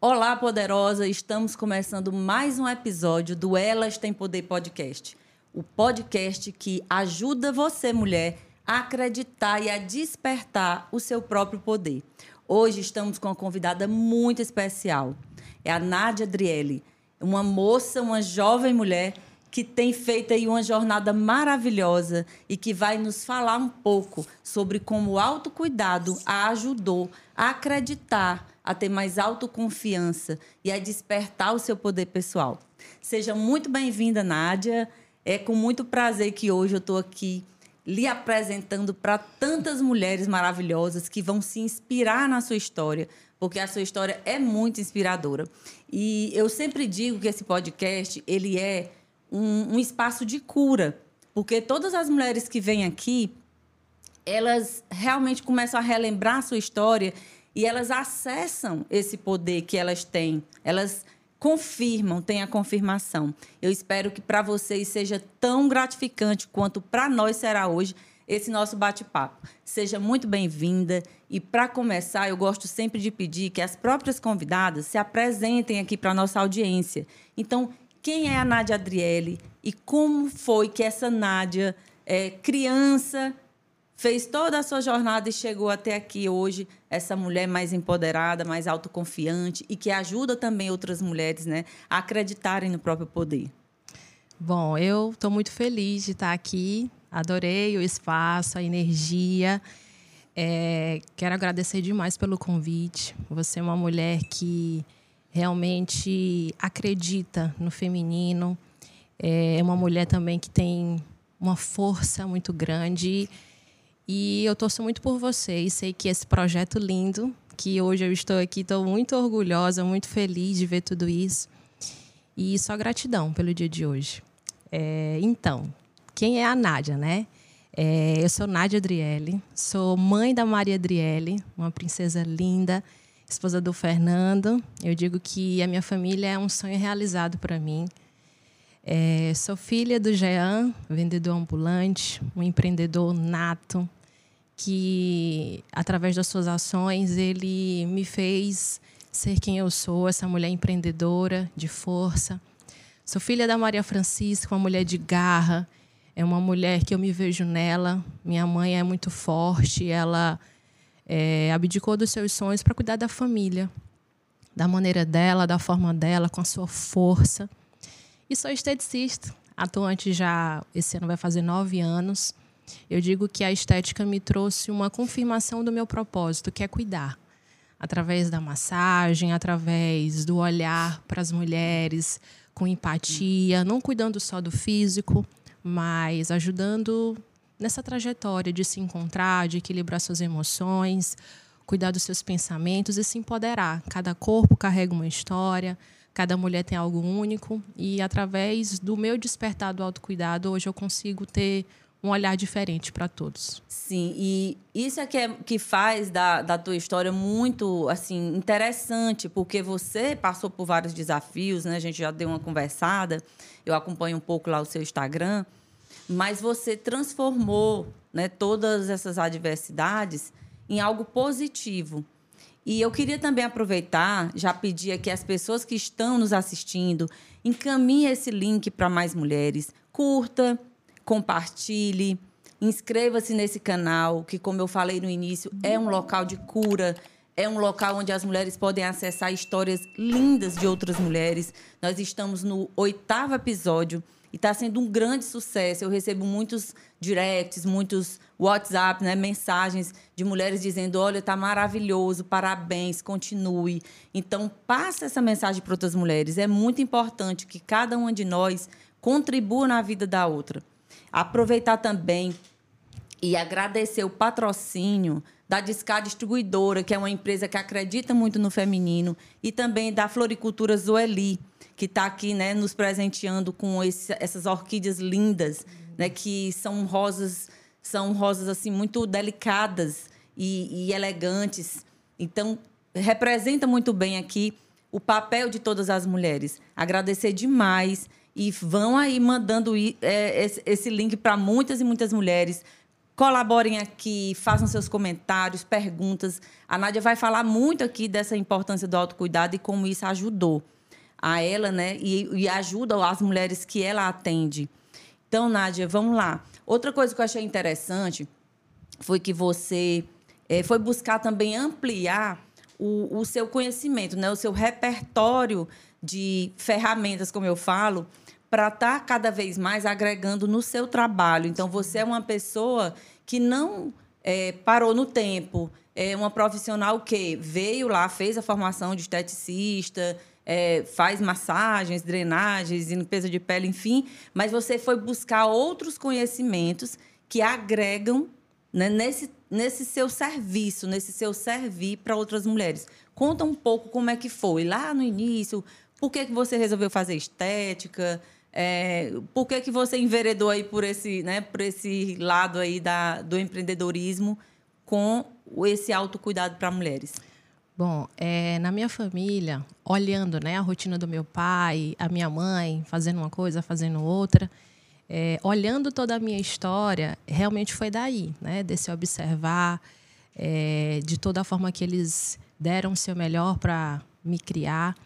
Olá, poderosa! Estamos começando mais um episódio do Elas Têm Poder Podcast. O podcast que ajuda você, mulher, a acreditar e a despertar o seu próprio poder. Hoje estamos com uma convidada muito especial. É a Nádia Adriele, uma moça, uma jovem mulher que tem feito aí uma jornada maravilhosa e que vai nos falar um pouco sobre como o autocuidado a ajudou a acreditar, a ter mais autoconfiança e a despertar o seu poder pessoal. Seja muito bem-vinda, Nádia. É com muito prazer que hoje eu estou aqui lhe apresentando para tantas mulheres maravilhosas que vão se inspirar na sua história, porque a sua história é muito inspiradora. E eu sempre digo que esse podcast ele é um, um espaço de cura, porque todas as mulheres que vêm aqui, elas realmente começam a relembrar a sua história e elas acessam esse poder que elas têm. Elas confirmam, têm a confirmação. Eu espero que para vocês seja tão gratificante quanto para nós será hoje esse nosso bate-papo. Seja muito bem-vinda. E para começar, eu gosto sempre de pedir que as próprias convidadas se apresentem aqui para a nossa audiência. Então, quem é a Nádia Adriele e como foi que essa Nádia, é, criança, fez toda a sua jornada e chegou até aqui hoje, essa mulher mais empoderada, mais autoconfiante e que ajuda também outras mulheres né, a acreditarem no próprio poder. Bom, eu estou muito feliz de estar aqui, adorei o espaço, a energia. É, quero agradecer demais pelo convite. Você é uma mulher que realmente acredita no feminino. É uma mulher também que tem uma força muito grande. E eu torço muito por você e sei que esse projeto lindo, que hoje eu estou aqui, estou muito orgulhosa, muito feliz de ver tudo isso. E só gratidão pelo dia de hoje. É, então, quem é a Nádia, né? É, eu sou Nádia Adriele, sou mãe da Maria Adriele, uma princesa linda, esposa do Fernando. Eu digo que a minha família é um sonho realizado para mim. É, sou filha do Jean, vendedor ambulante, um empreendedor nato, que através das suas ações ele me fez ser quem eu sou, essa mulher empreendedora, de força. Sou filha da Maria Francisca, uma mulher de garra, é uma mulher que eu me vejo nela. Minha mãe é muito forte, ela é, abdicou dos seus sonhos para cuidar da família, da maneira dela, da forma dela, com a sua força. E sou esteticista, atuante já, esse ano vai fazer nove anos. Eu digo que a estética me trouxe uma confirmação do meu propósito, que é cuidar. Através da massagem, através do olhar para as mulheres, com empatia, não cuidando só do físico, mas ajudando nessa trajetória de se encontrar, de equilibrar suas emoções, cuidar dos seus pensamentos e se empoderar. Cada corpo carrega uma história, cada mulher tem algo único e através do meu despertar do autocuidado, hoje eu consigo ter um olhar diferente para todos. Sim, e isso é que, é que faz da, da tua história muito assim interessante, porque você passou por vários desafios, né? A gente já deu uma conversada, eu acompanho um pouco lá o seu Instagram mas você transformou né, todas essas adversidades em algo positivo. E eu queria também aproveitar, já pedir aqui às pessoas que estão nos assistindo, encaminhe esse link para mais mulheres, curta, compartilhe, inscreva-se nesse canal, que como eu falei no início, é um local de cura, é um local onde as mulheres podem acessar histórias lindas de outras mulheres. Nós estamos no oitavo episódio e está sendo um grande sucesso. Eu recebo muitos directs, muitos WhatsApp, né, mensagens de mulheres dizendo: olha, está maravilhoso, parabéns, continue. Então, passe essa mensagem para outras mulheres. É muito importante que cada uma de nós contribua na vida da outra. Aproveitar também e agradecer o patrocínio da Discar Distribuidora, que é uma empresa que acredita muito no feminino, e também da Floricultura Zoeli que está aqui, né, nos presenteando com esse, essas orquídeas lindas, né, que são rosas, são rosas assim muito delicadas e, e elegantes. Então representa muito bem aqui o papel de todas as mulheres. Agradecer demais e vão aí mandando é, esse link para muitas e muitas mulheres. colaborem aqui, façam seus comentários, perguntas. A Nádia vai falar muito aqui dessa importância do autocuidado e como isso ajudou a ela, né? E, e ajuda as mulheres que ela atende. Então, Nádia, vamos lá. Outra coisa que eu achei interessante foi que você é, foi buscar também ampliar o, o seu conhecimento, né? o seu repertório de ferramentas, como eu falo, para estar tá cada vez mais agregando no seu trabalho. Então, você é uma pessoa que não é, parou no tempo, é uma profissional que veio lá, fez a formação de esteticista, é, faz massagens, drenagens, limpeza de pele, enfim, mas você foi buscar outros conhecimentos que agregam né, nesse, nesse seu serviço, nesse seu servir para outras mulheres. Conta um pouco como é que foi lá no início, por que, que você resolveu fazer estética, é, por que, que você enveredou aí por esse, né, por esse lado aí da, do empreendedorismo com esse autocuidado para mulheres? Bom, é, na minha família, olhando né, a rotina do meu pai, a minha mãe, fazendo uma coisa, fazendo outra, é, olhando toda a minha história, realmente foi daí, né, desse observar, é, de toda a forma que eles deram o seu melhor para me criar.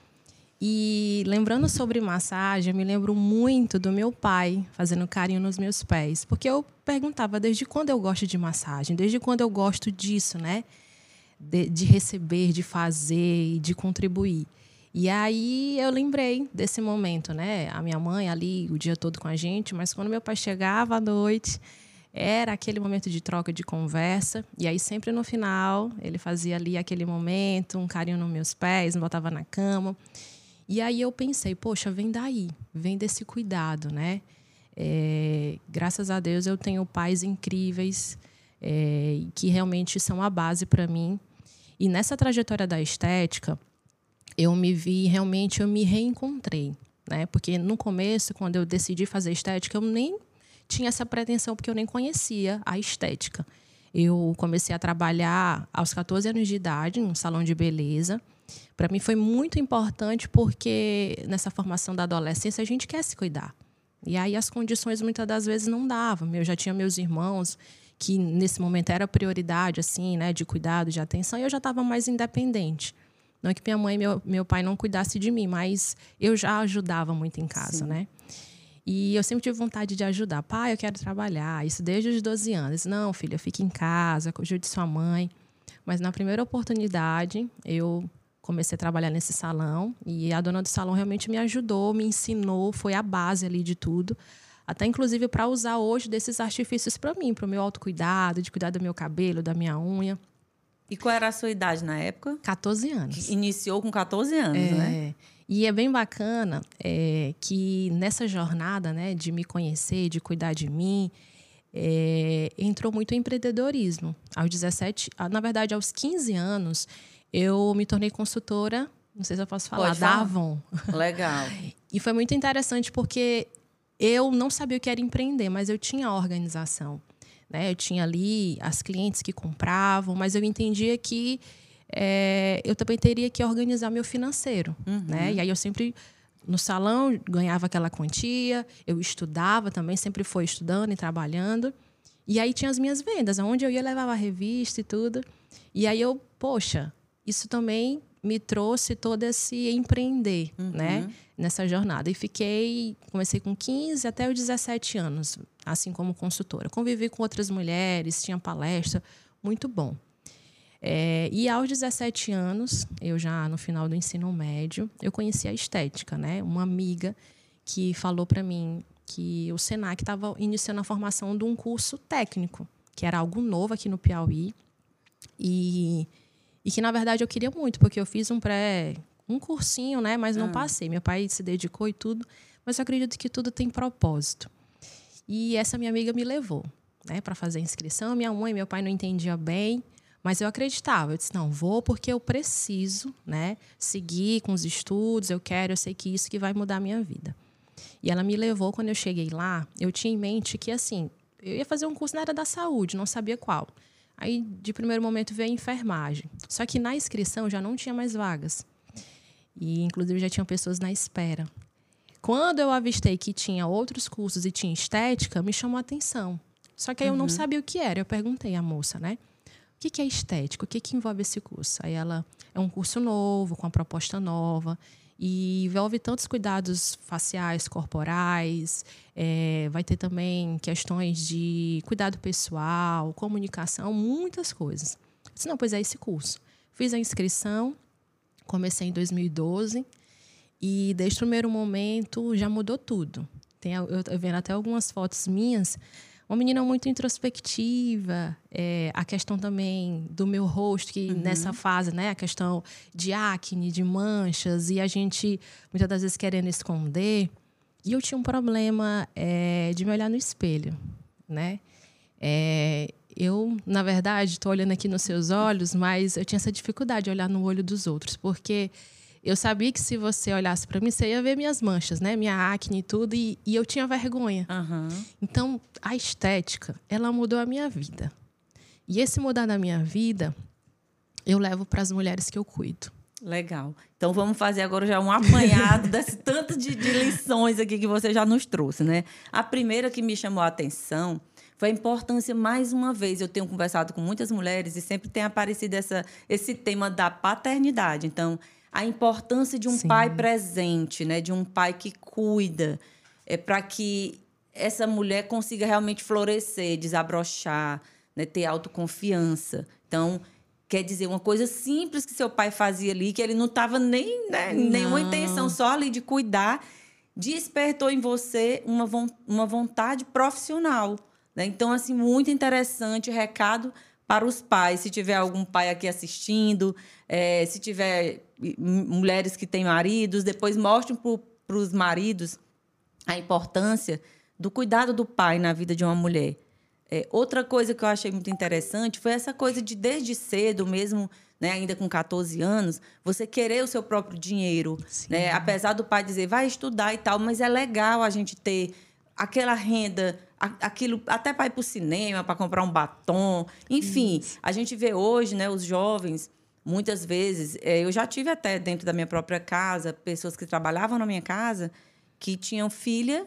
E lembrando sobre massagem, eu me lembro muito do meu pai fazendo carinho nos meus pés, porque eu perguntava desde quando eu gosto de massagem, desde quando eu gosto disso, né? De, de receber, de fazer e de contribuir. E aí eu lembrei desse momento, né? A minha mãe ali o dia todo com a gente, mas quando meu pai chegava à noite, era aquele momento de troca de conversa. E aí sempre no final ele fazia ali aquele momento, um carinho nos meus pés, me botava na cama. E aí eu pensei, poxa, vem daí, vem desse cuidado, né? É, graças a Deus eu tenho pais incríveis é, que realmente são a base para mim. E nessa trajetória da estética, eu me vi realmente, eu me reencontrei, né? Porque no começo, quando eu decidi fazer estética, eu nem tinha essa pretensão porque eu nem conhecia a estética. Eu comecei a trabalhar aos 14 anos de idade em um salão de beleza para mim foi muito importante porque nessa formação da adolescência a gente quer se cuidar. E aí as condições muitas das vezes não davam. Eu já tinha meus irmãos que nesse momento era prioridade assim, né, de cuidado, de atenção, e eu já estava mais independente. Não é que minha mãe e meu, meu pai não cuidassem de mim, mas eu já ajudava muito em casa, Sim. né? E eu sempre tive vontade de ajudar. Pai, eu quero trabalhar. Isso desde os 12 anos. Não, filha, fique em casa, ajude sua mãe. Mas na primeira oportunidade, eu comecei a trabalhar nesse salão e a dona do salão realmente me ajudou, me ensinou, foi a base ali de tudo. Até inclusive para usar hoje desses artifícios para mim, para o meu autocuidado, de cuidar do meu cabelo, da minha unha. E qual era a sua idade na época? 14 anos. Iniciou com 14 anos, é, né? E é bem bacana é, que nessa jornada né, de me conhecer, de cuidar de mim, é, entrou muito empreendedorismo. Aos 17, na verdade, aos 15 anos, eu me tornei consultora, não sei se eu posso falar, Pode falar. da Avon. Legal. e foi muito interessante porque eu não sabia o que era empreender, mas eu tinha organização. Né? Eu tinha ali as clientes que compravam, mas eu entendia que é, eu também teria que organizar meu financeiro. Uhum. Né? E aí eu sempre no salão ganhava aquela quantia, eu estudava também, sempre foi estudando e trabalhando. E aí tinha as minhas vendas, onde eu ia levava a revista e tudo. E aí eu, poxa, isso também me trouxe todo esse empreender, uhum. né, nessa jornada. E fiquei, comecei com 15 até os 17 anos, assim como consultora. Convivi com outras mulheres, tinha palestra, muito bom. É, e aos 17 anos, eu já no final do ensino médio, eu conheci a estética, né? Uma amiga que falou para mim que o Senac estava iniciando a formação de um curso técnico, que era algo novo aqui no Piauí. E e que, na verdade, eu queria muito, porque eu fiz um pré. um cursinho, né? Mas não ah. passei. Meu pai se dedicou e tudo. Mas eu acredito que tudo tem propósito. E essa minha amiga me levou, né, para fazer a inscrição. Minha mãe e meu pai não entendiam bem, mas eu acreditava. Eu disse: não, vou porque eu preciso, né, seguir com os estudos. Eu quero, eu sei que isso que vai mudar a minha vida. E ela me levou. Quando eu cheguei lá, eu tinha em mente que, assim, eu ia fazer um curso na área da saúde, não sabia qual. Aí, de primeiro momento, veio a enfermagem. Só que na inscrição já não tinha mais vagas. E, inclusive, já tinham pessoas na espera. Quando eu avistei que tinha outros cursos e tinha estética, me chamou a atenção. Só que aí eu não sabia o que era. Eu perguntei à moça, né? O que, que é estética? O que, que envolve esse curso? Aí ela é um curso novo, com uma proposta nova. E envolve tantos cuidados faciais, corporais, é, vai ter também questões de cuidado pessoal, comunicação, muitas coisas. Disse, não, pois é esse curso. Fiz a inscrição, comecei em 2012 e desde o primeiro momento já mudou tudo. Tem, eu vendo até algumas fotos minhas, uma menina muito introspectiva, é, a questão também do meu rosto, que uhum. nessa fase, né, a questão de acne, de manchas, e a gente muitas das vezes querendo esconder. E eu tinha um problema é, de me olhar no espelho, né? É, eu, na verdade, estou olhando aqui nos seus olhos, mas eu tinha essa dificuldade de olhar no olho dos outros, porque eu sabia que se você olhasse para mim, você ia ver minhas manchas, né? Minha acne e tudo, e, e eu tinha vergonha. Uhum. Então, a estética, ela mudou a minha vida. E esse mudar da minha vida, eu levo para as mulheres que eu cuido. Legal. Então vamos fazer agora já um apanhado desse tanto de, de, lições aqui que você já nos trouxe, né? A primeira que me chamou a atenção foi a importância, mais uma vez, eu tenho conversado com muitas mulheres e sempre tem aparecido essa, esse tema da paternidade. Então, a importância de um Sim. pai presente, né? De um pai que cuida, é para que essa mulher consiga realmente florescer, desabrochar, né? ter autoconfiança. Então, quer dizer, uma coisa simples que seu pai fazia ali, que ele não estava nem né, nenhuma intenção, só ali de cuidar, despertou em você uma, uma vontade profissional. Né? Então, assim, muito interessante, recado para os pais, se tiver algum pai aqui assistindo, é, se tiver mulheres que têm maridos, depois mostrem para os maridos a importância do cuidado do pai na vida de uma mulher. É, outra coisa que eu achei muito interessante foi essa coisa de, desde cedo, mesmo né, ainda com 14 anos, você querer o seu próprio dinheiro. Né? Apesar do pai dizer, vai estudar e tal, mas é legal a gente ter aquela renda aquilo até para ir para o cinema, para comprar um batom, enfim, Isso. a gente vê hoje, né, os jovens muitas vezes, é, eu já tive até dentro da minha própria casa pessoas que trabalhavam na minha casa que tinham filha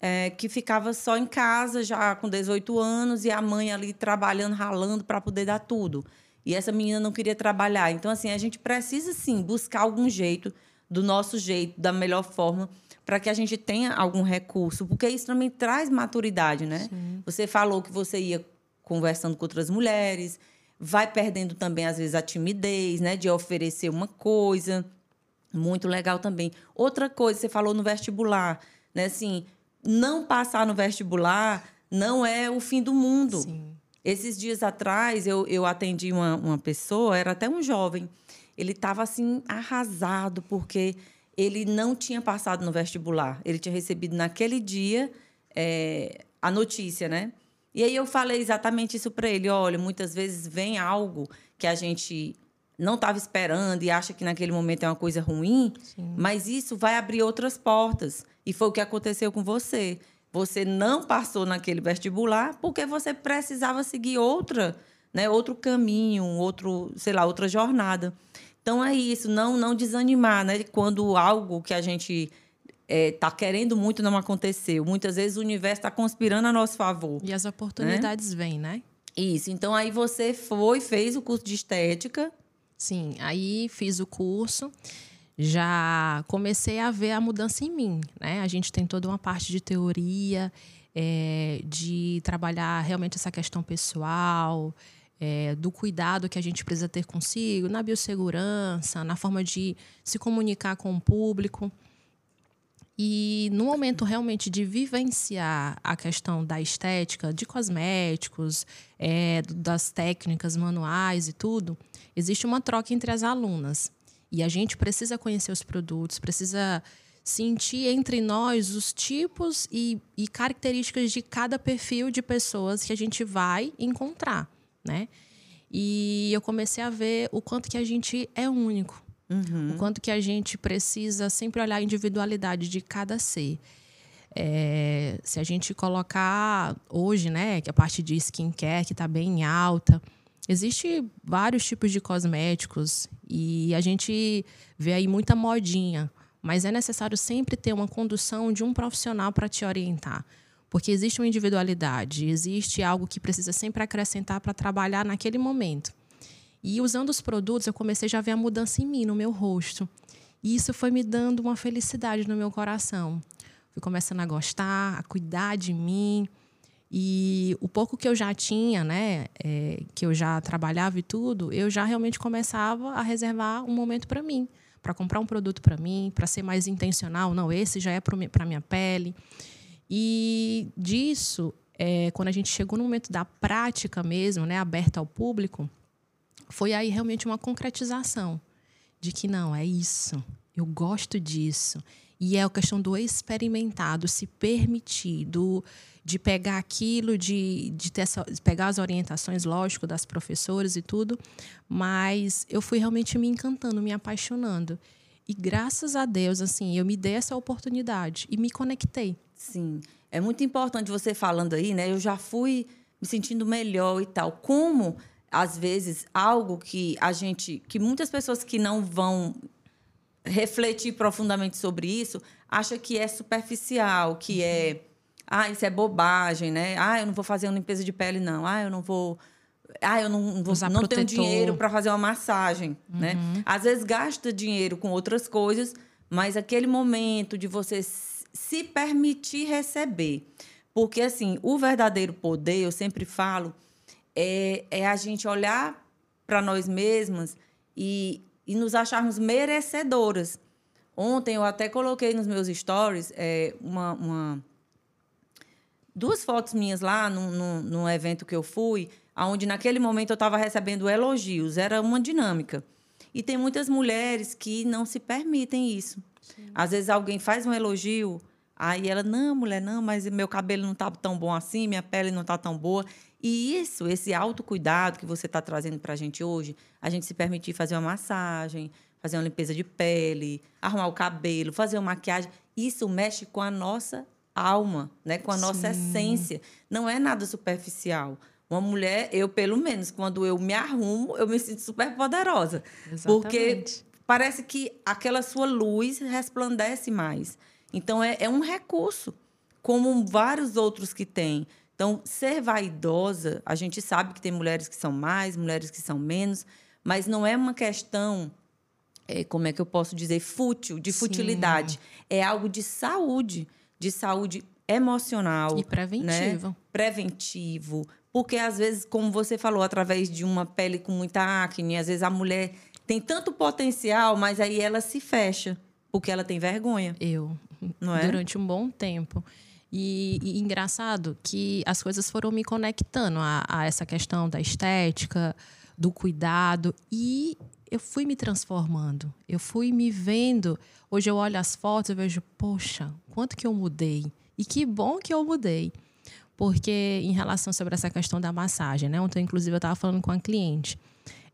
é, que ficava só em casa já com 18 anos e a mãe ali trabalhando, ralando para poder dar tudo. E essa menina não queria trabalhar. Então assim, a gente precisa sim buscar algum jeito do nosso jeito, da melhor forma para que a gente tenha algum recurso, porque isso também traz maturidade, né? Sim. Você falou que você ia conversando com outras mulheres, vai perdendo também às vezes a timidez, né, de oferecer uma coisa. Muito legal também. Outra coisa, você falou no vestibular, né, assim, não passar no vestibular não é o fim do mundo. Sim. Esses dias atrás, eu, eu atendi uma, uma pessoa, era até um jovem. Ele estava assim, arrasado, porque ele não tinha passado no vestibular. Ele tinha recebido naquele dia é, a notícia, né? E aí eu falei exatamente isso para ele. Olha, muitas vezes vem algo que a gente não estava esperando e acha que naquele momento é uma coisa ruim, Sim. mas isso vai abrir outras portas. E foi o que aconteceu com você. Você não passou naquele vestibular porque você precisava seguir outra, né, outro caminho, outro, sei lá, outra jornada. Então é isso, não não desanimar, né? Quando algo que a gente está é, querendo muito não aconteceu. Muitas vezes o universo está conspirando a nosso favor. E as oportunidades né? vêm, né? Isso. Então aí você foi, fez o curso de estética. Sim, aí fiz o curso. Já comecei a ver a mudança em mim, né? A gente tem toda uma parte de teoria, é, de trabalhar realmente essa questão pessoal, é, do cuidado que a gente precisa ter consigo, na biossegurança, na forma de se comunicar com o público. E no momento realmente de vivenciar a questão da estética, de cosméticos, é, das técnicas manuais e tudo, existe uma troca entre as alunas. E a gente precisa conhecer os produtos, precisa sentir entre nós os tipos e, e características de cada perfil de pessoas que a gente vai encontrar né? E eu comecei a ver o quanto que a gente é único. Uhum. O quanto que a gente precisa sempre olhar a individualidade de cada ser. É, se a gente colocar hoje, né, que a parte de skincare que está bem alta, existe vários tipos de cosméticos e a gente vê aí muita modinha, mas é necessário sempre ter uma condução de um profissional para te orientar Porque existe uma individualidade, existe algo que precisa sempre acrescentar para trabalhar naquele momento. E usando os produtos, eu comecei já a ver a mudança em mim, no meu rosto. E isso foi me dando uma felicidade no meu coração. Fui começando a gostar, a cuidar de mim. E o pouco que eu já tinha, né, é, que eu já trabalhava e tudo, eu já realmente começava a reservar um momento para mim, para comprar um produto para mim, para ser mais intencional. Não, esse já é para minha pele. E disso, é, quando a gente chegou no momento da prática mesmo, né, aberta ao público, foi aí realmente uma concretização de que não, é isso, eu gosto disso. E é a questão do experimentar, do se permitir, do, de pegar aquilo, de, de, ter essa, de pegar as orientações, lógico, das professoras e tudo, mas eu fui realmente me encantando, me apaixonando. E graças a Deus, assim, eu me dei essa oportunidade e me conectei. Sim. É muito importante você falando aí, né? Eu já fui me sentindo melhor e tal. Como às vezes, algo que a gente. que muitas pessoas que não vão refletir profundamente sobre isso acha que é superficial, que é. Ah, isso é bobagem, né? Ah, eu não vou fazer uma limpeza de pele, não. Ah, eu não vou. Ah, eu não, vou, não tenho dinheiro para fazer uma massagem, né? uhum. né? Às vezes gasta dinheiro com outras coisas, mas aquele momento de você se permitir receber. Porque, assim, o verdadeiro poder, eu sempre falo, é, é a gente olhar para nós mesmas e, e nos acharmos merecedoras. Ontem eu até coloquei nos meus stories é, uma, uma, duas fotos minhas lá num, num, num evento que eu fui, onde naquele momento eu estava recebendo elogios. Era uma dinâmica. E tem muitas mulheres que não se permitem isso. Sim. Às vezes alguém faz um elogio, aí ela, não, mulher, não, mas meu cabelo não está tão bom assim, minha pele não está tão boa. E isso, esse autocuidado que você está trazendo para a gente hoje, a gente se permitir fazer uma massagem, fazer uma limpeza de pele, arrumar o cabelo, fazer uma maquiagem, isso mexe com a nossa alma, né? com a nossa Sim. essência. Não é nada superficial. Uma mulher, eu pelo menos, quando eu me arrumo, eu me sinto super poderosa. Exatamente. Porque parece que aquela sua luz resplandece mais. Então, é, é um recurso, como vários outros que tem. Então, ser vaidosa, a gente sabe que tem mulheres que são mais, mulheres que são menos, mas não é uma questão, é, como é que eu posso dizer, fútil, de futilidade. Sim. É algo de saúde, de saúde emocional. E preventivo. Né? Preventivo. Porque, às vezes, como você falou, através de uma pele com muita acne, às vezes a mulher tem tanto potencial, mas aí ela se fecha, porque ela tem vergonha. Eu. Não é? Durante um bom tempo. E, e, engraçado que as coisas foram me conectando a, a, essa questão da estética, do cuidado. E eu fui me transformando. Eu fui me vendo. Hoje eu olho as fotos e vejo, poxa, quanto que eu mudei. E que bom que eu mudei. Porque em relação sobre essa questão da massagem, né? Ontem, inclusive, eu estava falando com a cliente.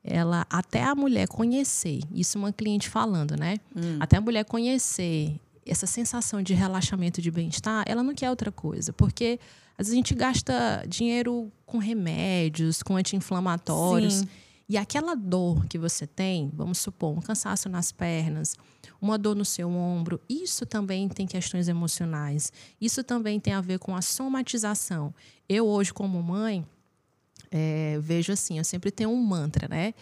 Ela, até a mulher conhecer, isso uma cliente falando, né? Hum. Até a mulher conhecer essa sensação de relaxamento, de bem-estar, ela não quer outra coisa. Porque às vezes a gente gasta dinheiro com remédios, com anti-inflamatórios. E aquela dor que você tem, vamos supor, um cansaço nas pernas, uma dor no seu ombro, isso também tem questões emocionais. Isso também tem a ver com a somatização. Eu, hoje, como mãe, é, vejo assim: eu sempre tenho um mantra, né?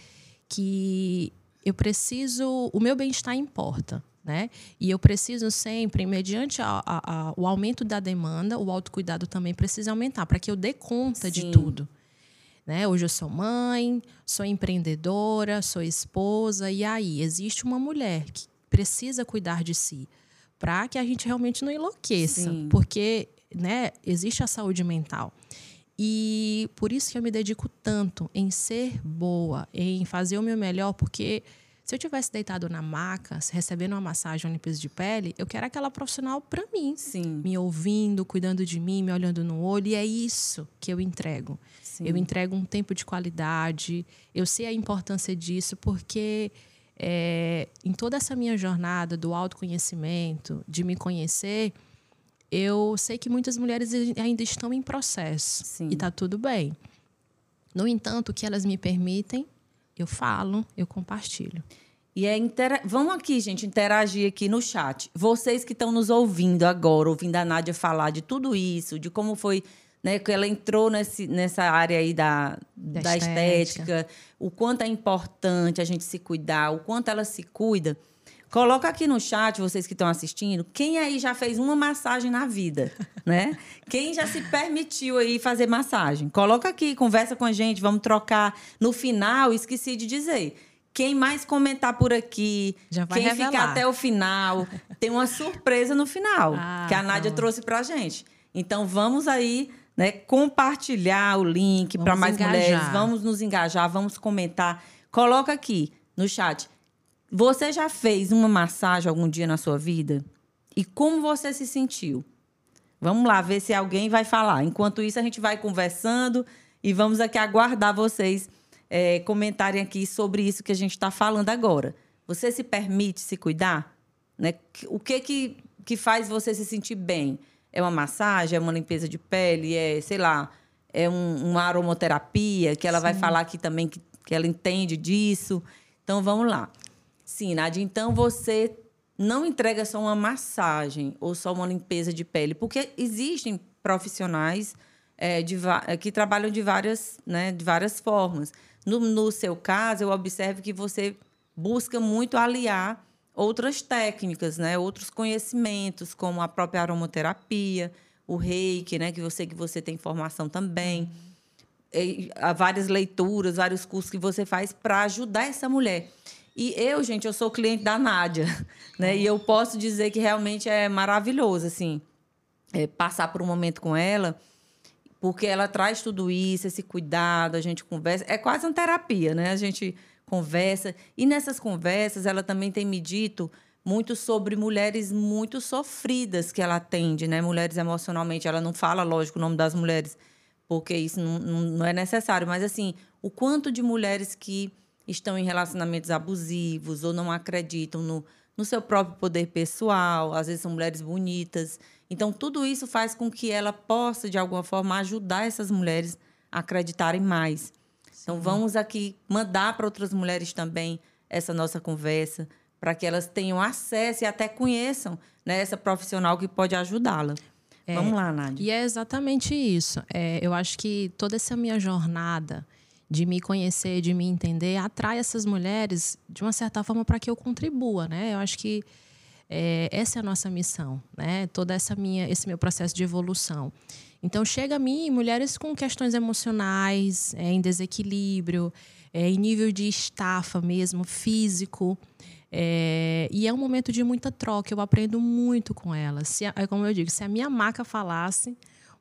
Que eu preciso. O meu bem-estar importa. Né? E eu preciso sempre, mediante a, a, a, o aumento da demanda, o autocuidado também precisa aumentar, para que eu dê conta Sim. de tudo. Né? Hoje eu sou mãe, sou empreendedora, sou esposa, e aí existe uma mulher que precisa cuidar de si, para que a gente realmente não enlouqueça, Sim. porque né, existe a saúde mental. E por isso que eu me dedico tanto em ser boa, em fazer o meu melhor, porque se eu tivesse deitado na maca, recebendo uma massagem, uma limpeza de pele, eu quero aquela profissional para mim. Sim. Me ouvindo, cuidando de mim, me olhando no olho. E é isso que eu entrego. Sim. Eu entrego um tempo de qualidade. Eu sei a importância disso, porque é, em toda essa minha jornada do autoconhecimento, de me conhecer, eu sei que muitas mulheres ainda estão em processo. Sim. E está tudo bem. No entanto, o que elas me permitem eu falo, eu compartilho. E é intera... Vamos aqui, gente, interagir aqui no chat. Vocês que estão nos ouvindo agora, ouvindo a Nádia falar de tudo isso, de como foi né, que ela entrou nesse, nessa área aí da, da, da estética. estética, o quanto é importante a gente se cuidar, o quanto ela se cuida. Coloca aqui no chat, vocês que estão assistindo, quem aí já fez uma massagem na vida, né? Quem já se permitiu aí fazer massagem? Coloca aqui, conversa com a gente, vamos trocar. No final, esqueci de dizer, quem mais comentar por aqui, quem revelar. ficar até o final, tem uma surpresa no final ah, que a Nádia tá. trouxe pra gente. Então vamos aí, né, compartilhar o link para mais engajar. mulheres, vamos nos engajar, vamos comentar. Coloca aqui no chat. Você já fez uma massagem algum dia na sua vida? E como você se sentiu? Vamos lá ver se alguém vai falar. Enquanto isso, a gente vai conversando e vamos aqui aguardar vocês é, comentarem aqui sobre isso que a gente está falando agora. Você se permite se cuidar? Né? O que, que, que faz você se sentir bem? É uma massagem? É uma limpeza de pele? É, sei lá, é um, uma aromoterapia, que ela Sim. vai falar aqui também que, que ela entende disso. Então, vamos lá. Sim, Nádia, então você não entrega só uma massagem ou só uma limpeza de pele, porque existem profissionais é, de, que trabalham de várias, né, de várias formas. No, no seu caso, eu observo que você busca muito aliar outras técnicas, né? outros conhecimentos, como a própria aromaterapia, o reiki, né? que sei que você tem formação também. E, há várias leituras, vários cursos que você faz para ajudar essa mulher. E eu, gente, eu sou cliente da Nádia, né? E eu posso dizer que realmente é maravilhoso, assim, é, passar por um momento com ela porque ela traz tudo isso, esse cuidado, a gente conversa. É quase uma terapia, né? A gente conversa. E nessas conversas, ela também tem me dito muito sobre mulheres muito sofridas que ela atende, né? Mulheres emocionalmente. Ela não fala, lógico, o nome das mulheres, porque isso não, não, é necessário. Mas, assim, o quanto de mulheres que estão em relacionamentos abusivos ou não acreditam no, no seu próprio poder pessoal, às vezes são mulheres bonitas então, tudo isso faz com que ela possa, de alguma forma, ajudar essas mulheres a acreditarem mais. Então, Sim. Então, vamos aqui mandar para outras mulheres também essa nossa conversa, para que elas tenham acesso e até conheçam né, essa profissional que pode ajudá-la. É, vamos lá, Nádia. E é exatamente isso. É, eu acho que toda essa minha jornada de me conhecer, de me entender, atrai essas mulheres de uma certa forma para que eu contribua, né? Eu acho que é, essa é a nossa missão, né? Toda essa minha, esse meu processo de evolução. Então chega a mim mulheres com questões emocionais, é, em desequilíbrio, é, em nível de estafa mesmo, físico. É, e é um momento de muita troca. Eu aprendo muito com elas. Se, é como eu digo, se a minha maca falasse,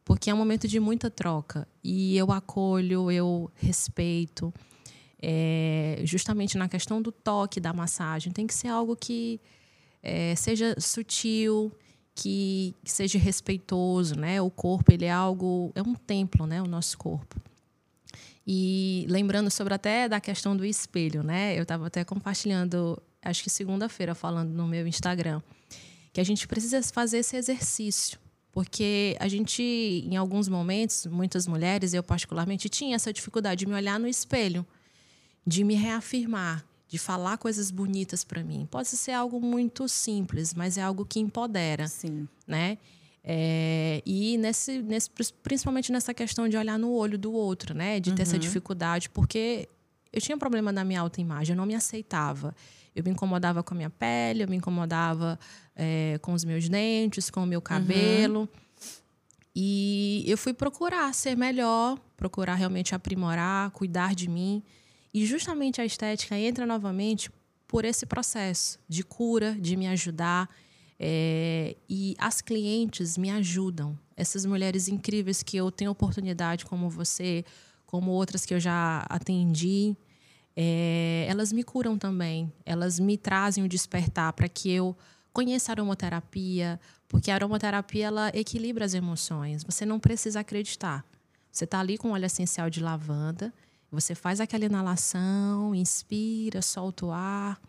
porque é um momento de muita troca e eu acolho, eu respeito. É, justamente na questão do toque, da massagem, tem que ser algo que é, seja sutil, que, que, seja respeitoso, né? O corpo ele é algo, é um templo, né? O nosso corpo. E lembrando sobre até da questão do espelho, né? Eu estava até compartilhando, acho que segunda-feira, falando no meu Instagram, que a gente precisa fazer esse exercício, porque a gente, em alguns momentos, muitas mulheres, eu particularmente, tinha essa dificuldade de me olhar no espelho, de me reafirmar, de falar coisas bonitas para mim. Pode ser algo muito simples, mas é algo que empodera, Sim. né? É, e nesse, nesse, principalmente nessa questão de olhar no olho do outro, né? De ter uhum. essa dificuldade, porque eu tinha um problema na minha autoimagem, eu não me aceitava. Eu me incomodava com a minha pele, eu me incomodava é, com os meus dentes, com o meu cabelo. Uhum. E eu fui procurar ser melhor, procurar realmente aprimorar, cuidar de mim. E justamente a estética entra novamente por esse processo de cura, de me ajudar. É, e as clientes me ajudam. Essas mulheres incríveis que eu tenho oportunidade, como você, como outras que eu já atendi, é, elas me curam também. Elas me trazem o despertar para que eu conheça a aromaterapia, porque a aromaterapia ela equilibra as emoções. Você não precisa acreditar. Você está ali com óleo essencial de lavanda você faz aquela inalação, inspira, solta o ar.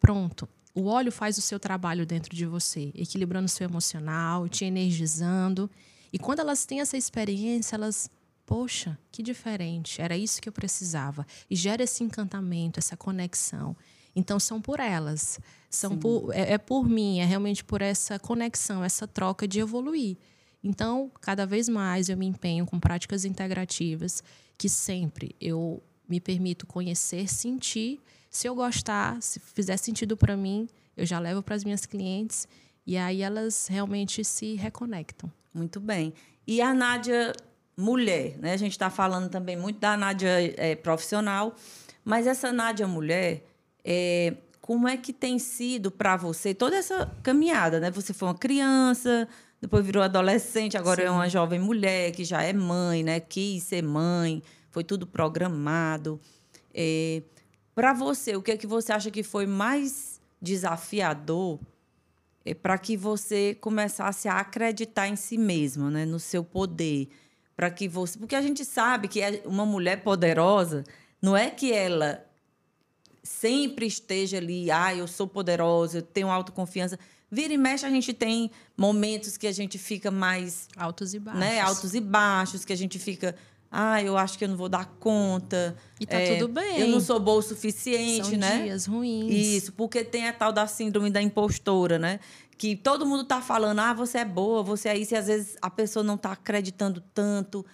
Pronto. O óleo faz o seu trabalho dentro de você, equilibrando o seu emocional, te energizando. E quando elas têm essa experiência, elas, poxa, que diferente, era isso que eu precisava. E gera esse encantamento, essa conexão. Então são por elas, são por, é, é por mim, é realmente por essa conexão, essa troca de evoluir. Então, cada vez mais eu me empenho com práticas integrativas que sempre eu me permito conhecer, sentir. Se eu gostar, se fizer sentido para mim, eu já levo para as minhas clientes e aí elas realmente se reconectam. Muito bem. E a Nádia mulher, né? A gente está falando também muito da Nádia é, profissional, mas essa Nádia mulher, é, como é que tem sido para você toda essa caminhada, né? Você foi uma criança, depois virou adolescente, agora é Sim. é uma jovem mulher que já é mãe, né? Quis ser mãe, foi tudo programado. É, para você, o que é que você acha que foi mais desafiador é, para que você começasse a acreditar em si mesma, né? No seu poder, para que você, porque a gente sabe que é uma mulher poderosa não é que ela sempre esteja ali, ah, eu sou poderosa, eu tenho autoconfiança. Vira e mexe, a gente tem momentos que a gente fica mais. Altos e baixos. Né? Altos e baixos, que a gente fica. Ah, eu acho que eu não vou dar conta. E tá é, tudo bem. Eu não sou boa o suficiente, São né? dias ruins. Isso, porque tem a tal da síndrome da impostora, né? Que todo mundo tá falando, ah, você é boa, você é isso, e às vezes a pessoa não tá acreditando tanto.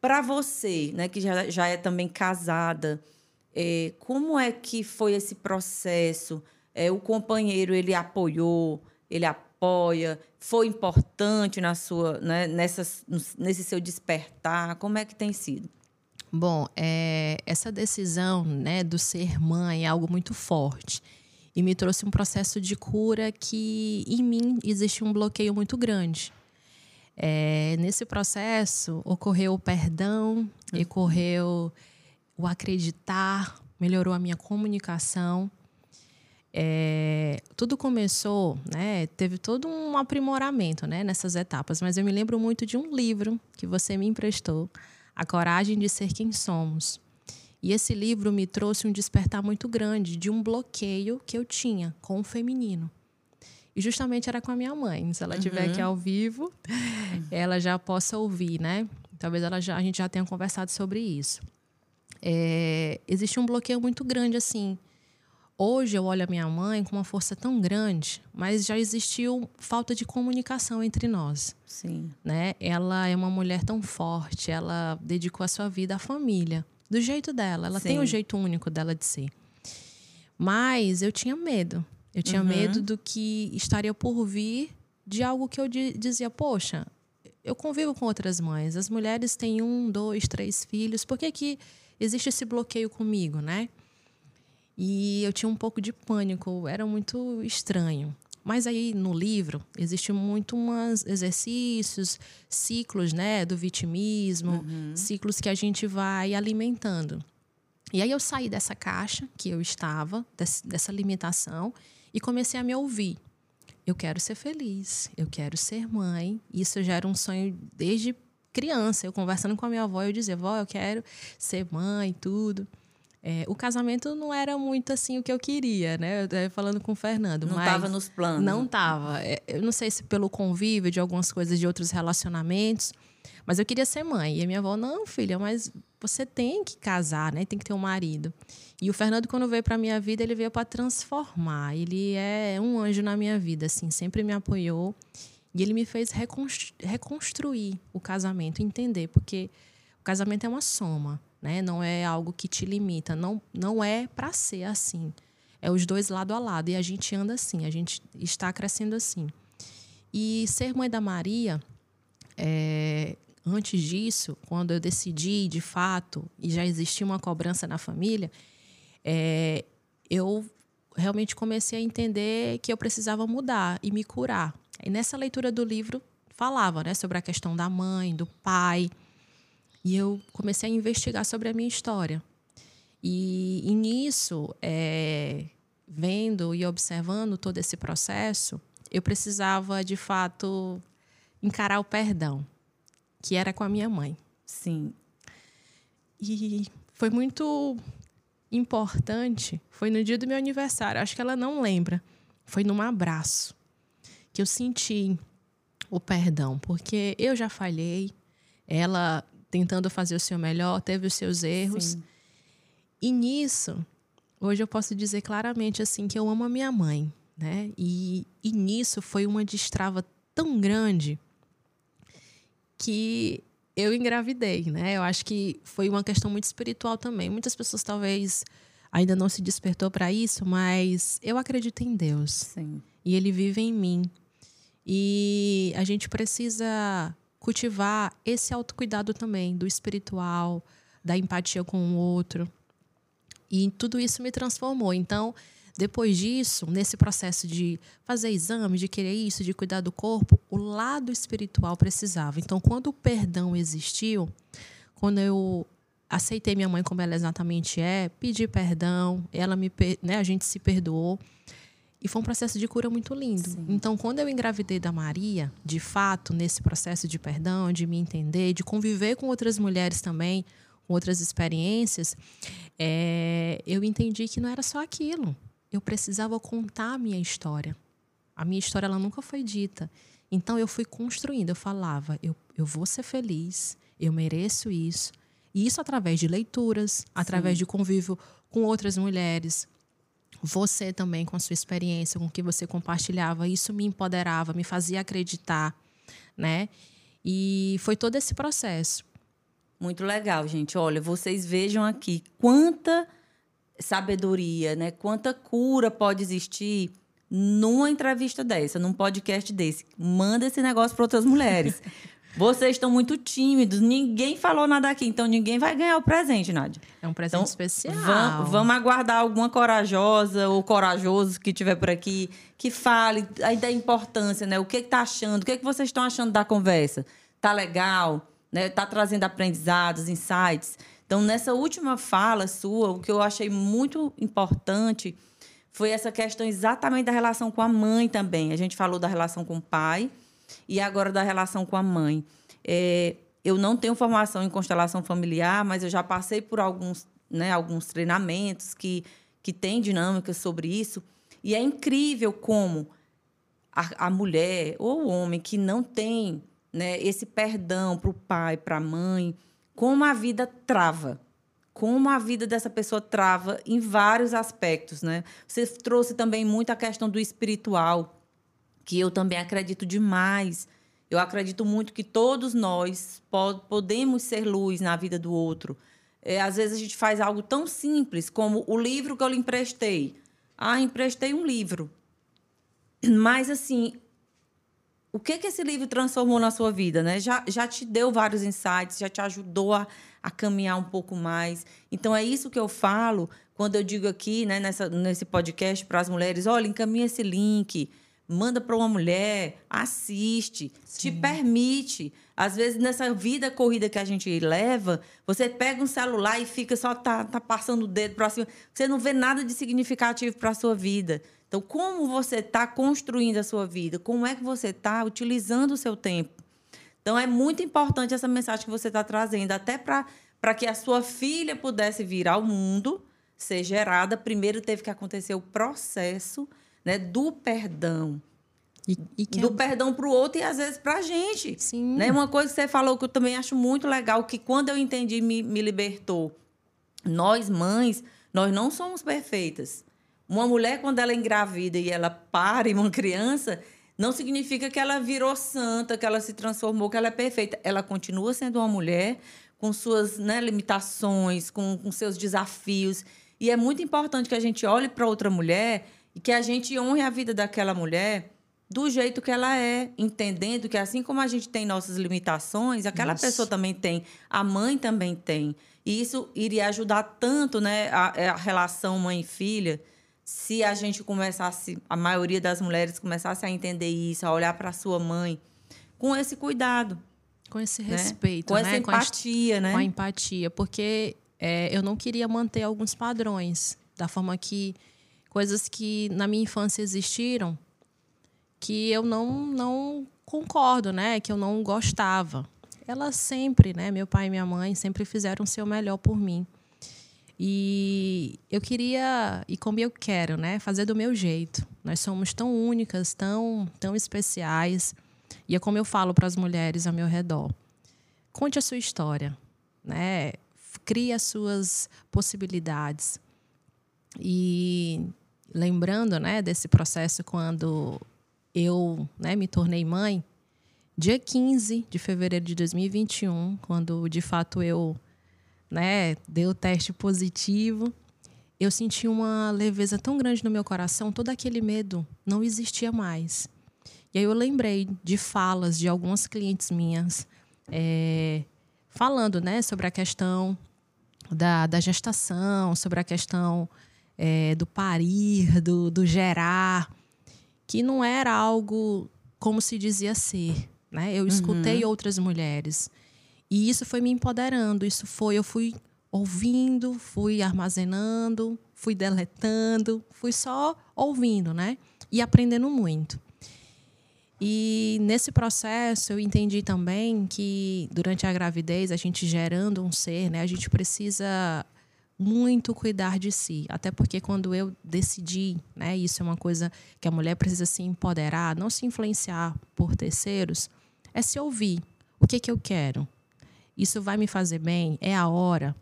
Para você, né, que já, já é também casada, é, como é que foi esse processo? É, o companheiro, ele apoiou? ele apoia, foi importante na sua, né, nessas, nesse seu despertar? Como é que tem sido? Bom, é, essa decisão né, do ser mãe é algo muito forte e me trouxe um processo de cura que em mim existe um bloqueio muito grande. É, nesse processo ocorreu o perdão, uhum. ocorreu o acreditar, melhorou a minha comunicação. É, tudo começou, né? Teve todo um aprimoramento, né? Nessas etapas. Mas eu me lembro muito de um livro que você me emprestou, A Coragem de Ser Quem Somos. E esse livro me trouxe um despertar muito grande de um bloqueio que eu tinha com o feminino. E justamente era com a minha mãe. Se ela estiver uhum. aqui ao vivo, ela já possa ouvir, né? Talvez ela já, a gente já tenha conversado sobre isso. É, existe um bloqueio muito grande, assim, Hoje eu olho a minha mãe com uma força tão grande, mas já existiu falta de comunicação entre nós. Sim. Né? Ela é uma mulher tão forte, ela dedicou a sua vida à família, do jeito dela. Ela Sim. tem um jeito único dela de ser. Mas eu tinha medo. Eu tinha uhum. medo do que estaria por vir de algo que eu dizia, poxa, eu convivo com outras mães. As mulheres têm um, dois, três filhos. Por que, que existe esse bloqueio comigo, né? E eu tinha um pouco de pânico, era muito estranho. Mas aí no livro existe muito uns exercícios, ciclos, né, do vitimismo, uhum. ciclos que a gente vai alimentando. E aí eu saí dessa caixa que eu estava, dessa limitação, e comecei a me ouvir. Eu quero ser feliz, eu quero ser mãe. Isso já era um sonho desde criança. Eu conversando com a minha avó, eu dizia, vó, eu quero ser mãe, tudo. É, o casamento não era muito assim o que eu queria, né? Eu falando com o Fernando. Não estava nos planos. Não estava. É, eu não sei se pelo convívio de algumas coisas de outros relacionamentos, mas eu queria ser mãe. E a minha avó, não, filha, mas você tem que casar, né? Tem que ter um marido. E o Fernando, quando veio para minha vida, ele veio para transformar. Ele é um anjo na minha vida, assim, sempre me apoiou. E ele me fez reconstruir o casamento, entender, porque o casamento é uma soma né? Não é algo que te limita, não não é para ser assim. É os dois lado a lado e a gente anda assim, a gente está crescendo assim. E ser mãe da Maria, é, antes disso, quando eu decidi de fato e já existia uma cobrança na família, é, eu realmente comecei a entender que eu precisava mudar e me curar. E nessa leitura do livro falava, né, sobre a questão da mãe, do pai, e eu comecei a investigar sobre a minha história. E, e nisso, é, vendo e observando todo esse processo, eu precisava, de fato, encarar o perdão, que era com a minha mãe. Sim. E foi muito importante. Foi no dia do meu aniversário, acho que ela não lembra. Foi num abraço que eu senti o perdão, porque eu já falhei, ela tentando fazer o seu melhor, teve os seus erros. Sim. E nisso, hoje eu posso dizer claramente assim que eu amo a minha mãe, né? E, e nisso foi uma destrava tão grande que eu engravidei, né? Eu acho que foi uma questão muito espiritual também. Muitas pessoas talvez ainda não se despertou para isso, mas eu acredito em Deus. Sim. E ele vive em mim. E a gente precisa cultivar esse autocuidado também do espiritual, da empatia com o outro. E tudo isso me transformou. Então, depois disso, nesse processo de fazer exame, de querer isso, de cuidar do corpo, o lado espiritual precisava. Então, quando o perdão existiu, quando eu aceitei minha mãe como ela exatamente é, pedi perdão, ela me, né, a gente se perdoou. E foi um processo de cura muito lindo. Sim. Então, quando eu engravidei da Maria, de fato, nesse processo de perdão, de me entender, de conviver com outras mulheres também, com outras experiências, é, eu entendi que não era só aquilo eu precisava contar a minha história. A minha história ela nunca foi dita. Então eu fui construindo, eu falava, eu, eu vou ser feliz, eu mereço isso. E isso através de leituras, através Sim. de convívio com outras mulheres. Você também, com a sua experiência, com o que você compartilhava, isso me empoderava, me fazia acreditar, né? E foi todo esse processo. Muito legal, gente. Olha, vocês vejam aqui quanta sabedoria, né? Quanta cura pode existir numa entrevista dessa, num podcast desse. Manda esse negócio para outras mulheres. Vocês estão muito tímidos, ninguém falou nada aqui, então ninguém vai ganhar o presente, Nádia. É um presente então, especial. Vamos, vamos aguardar alguma corajosa ou corajoso que tiver por aqui que fale aí da importância, né? O que está achando? O que, que vocês estão achando da conversa? Tá legal? Né? Tá trazendo aprendizados, insights? Então, nessa última fala sua, o que eu achei muito importante foi essa questão exatamente da relação com a mãe também. A gente falou da relação com o pai e agora da relação com a mãe. É, eu não tenho formação em constelação familiar, mas eu já passei por alguns, né, alguns treinamentos que, que têm dinâmicas sobre isso. E é incrível como a, a mulher ou o homem que não tem né, esse perdão para o pai, para a mãe, como a vida trava. Como a vida dessa pessoa trava em vários aspectos, né? Você trouxe também muito a questão do espiritual, que eu também acredito demais. Eu acredito muito que todos nós podemos ser luz na vida do outro. É, às vezes a gente faz algo tão simples como o livro que eu lhe emprestei. Ah, emprestei um livro. Mas, assim, o que, que esse livro transformou na sua vida, né? Já, já te deu vários insights, já te ajudou a, a caminhar um pouco mais. Então, é isso que eu falo quando eu digo aqui, né, nessa, nesse podcast para as mulheres: olha, encaminha esse link, manda para uma mulher, assiste, Sim. te permite. Às vezes, nessa vida corrida que a gente leva, você pega um celular e fica só tá, tá passando o dedo para cima. Você não vê nada de significativo para a sua vida. Então, como você está construindo a sua vida? Como é que você está utilizando o seu tempo? Então, é muito importante essa mensagem que você está trazendo, até para que a sua filha pudesse vir ao mundo, ser gerada. Primeiro teve que acontecer o processo né, do perdão. E, e do é... perdão para o outro e às vezes para a gente. Sim. Né? Uma coisa que você falou que eu também acho muito legal, que quando eu entendi, me, me libertou. Nós, mães, nós não somos perfeitas. Uma mulher, quando ela é engravida e ela para em uma criança, não significa que ela virou santa, que ela se transformou, que ela é perfeita. Ela continua sendo uma mulher com suas né, limitações, com, com seus desafios. E é muito importante que a gente olhe para outra mulher e que a gente honre a vida daquela mulher do jeito que ela é, entendendo que assim como a gente tem nossas limitações, aquela Isso. pessoa também tem, a mãe também tem. E isso iria ajudar tanto né, a, a relação mãe-filha se a gente começasse, a maioria das mulheres começasse a entender isso, a olhar para sua mãe com esse cuidado. Com esse né? respeito, com né? essa empatia, com né? Com a empatia, porque é, eu não queria manter alguns padrões, da forma que coisas que na minha infância existiram, que eu não, não concordo, né? Que eu não gostava. Elas sempre, né? Meu pai e minha mãe sempre fizeram o seu melhor por mim. E eu queria, e como eu quero, né, fazer do meu jeito. Nós somos tão únicas, tão, tão especiais. E é como eu falo para as mulheres ao meu redor. Conte a sua história, né? Crie as suas possibilidades. E lembrando, né, desse processo quando eu, né, me tornei mãe, dia 15 de fevereiro de 2021, quando de fato eu, né, dei o teste positivo, eu senti uma leveza tão grande no meu coração, todo aquele medo não existia mais. E aí eu lembrei de falas de algumas clientes minhas é, falando, né, sobre a questão da, da gestação, sobre a questão é, do parir, do, do gerar, que não era algo como se dizia ser. Né? Eu escutei uhum. outras mulheres. E isso foi me empoderando. Isso foi, eu fui ouvindo, fui armazenando, fui deletando, fui só ouvindo, né? E aprendendo muito. E nesse processo eu entendi também que durante a gravidez, a gente gerando um ser, né, a gente precisa muito cuidar de si. Até porque quando eu decidi, né, isso é uma coisa que a mulher precisa se empoderar, não se influenciar por terceiros, é se ouvir. O que, que eu quero? Isso vai me fazer bem? É a hora?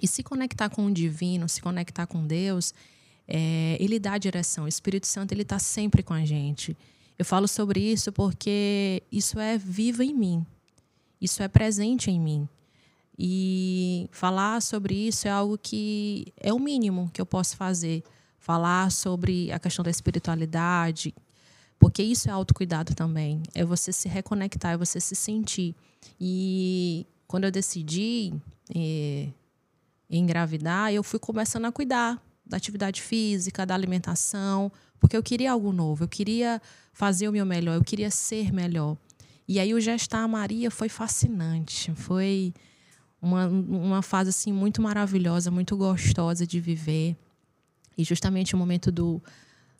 E se conectar com o divino, se conectar com Deus, é, ele dá a direção. O Espírito Santo ele está sempre com a gente. Eu falo sobre isso porque isso é vivo em mim. Isso é presente em mim. E falar sobre isso é algo que é o mínimo que eu posso fazer. Falar sobre a questão da espiritualidade, porque isso é autocuidado também. É você se reconectar, é você se sentir. E quando eu decidi eh, engravidar, eu fui começando a cuidar da atividade física, da alimentação, porque eu queria algo novo, eu queria fazer o meu melhor, eu queria ser melhor. E aí o gestar a Maria foi fascinante, foi uma, uma fase assim muito maravilhosa, muito gostosa de viver. E justamente o momento do,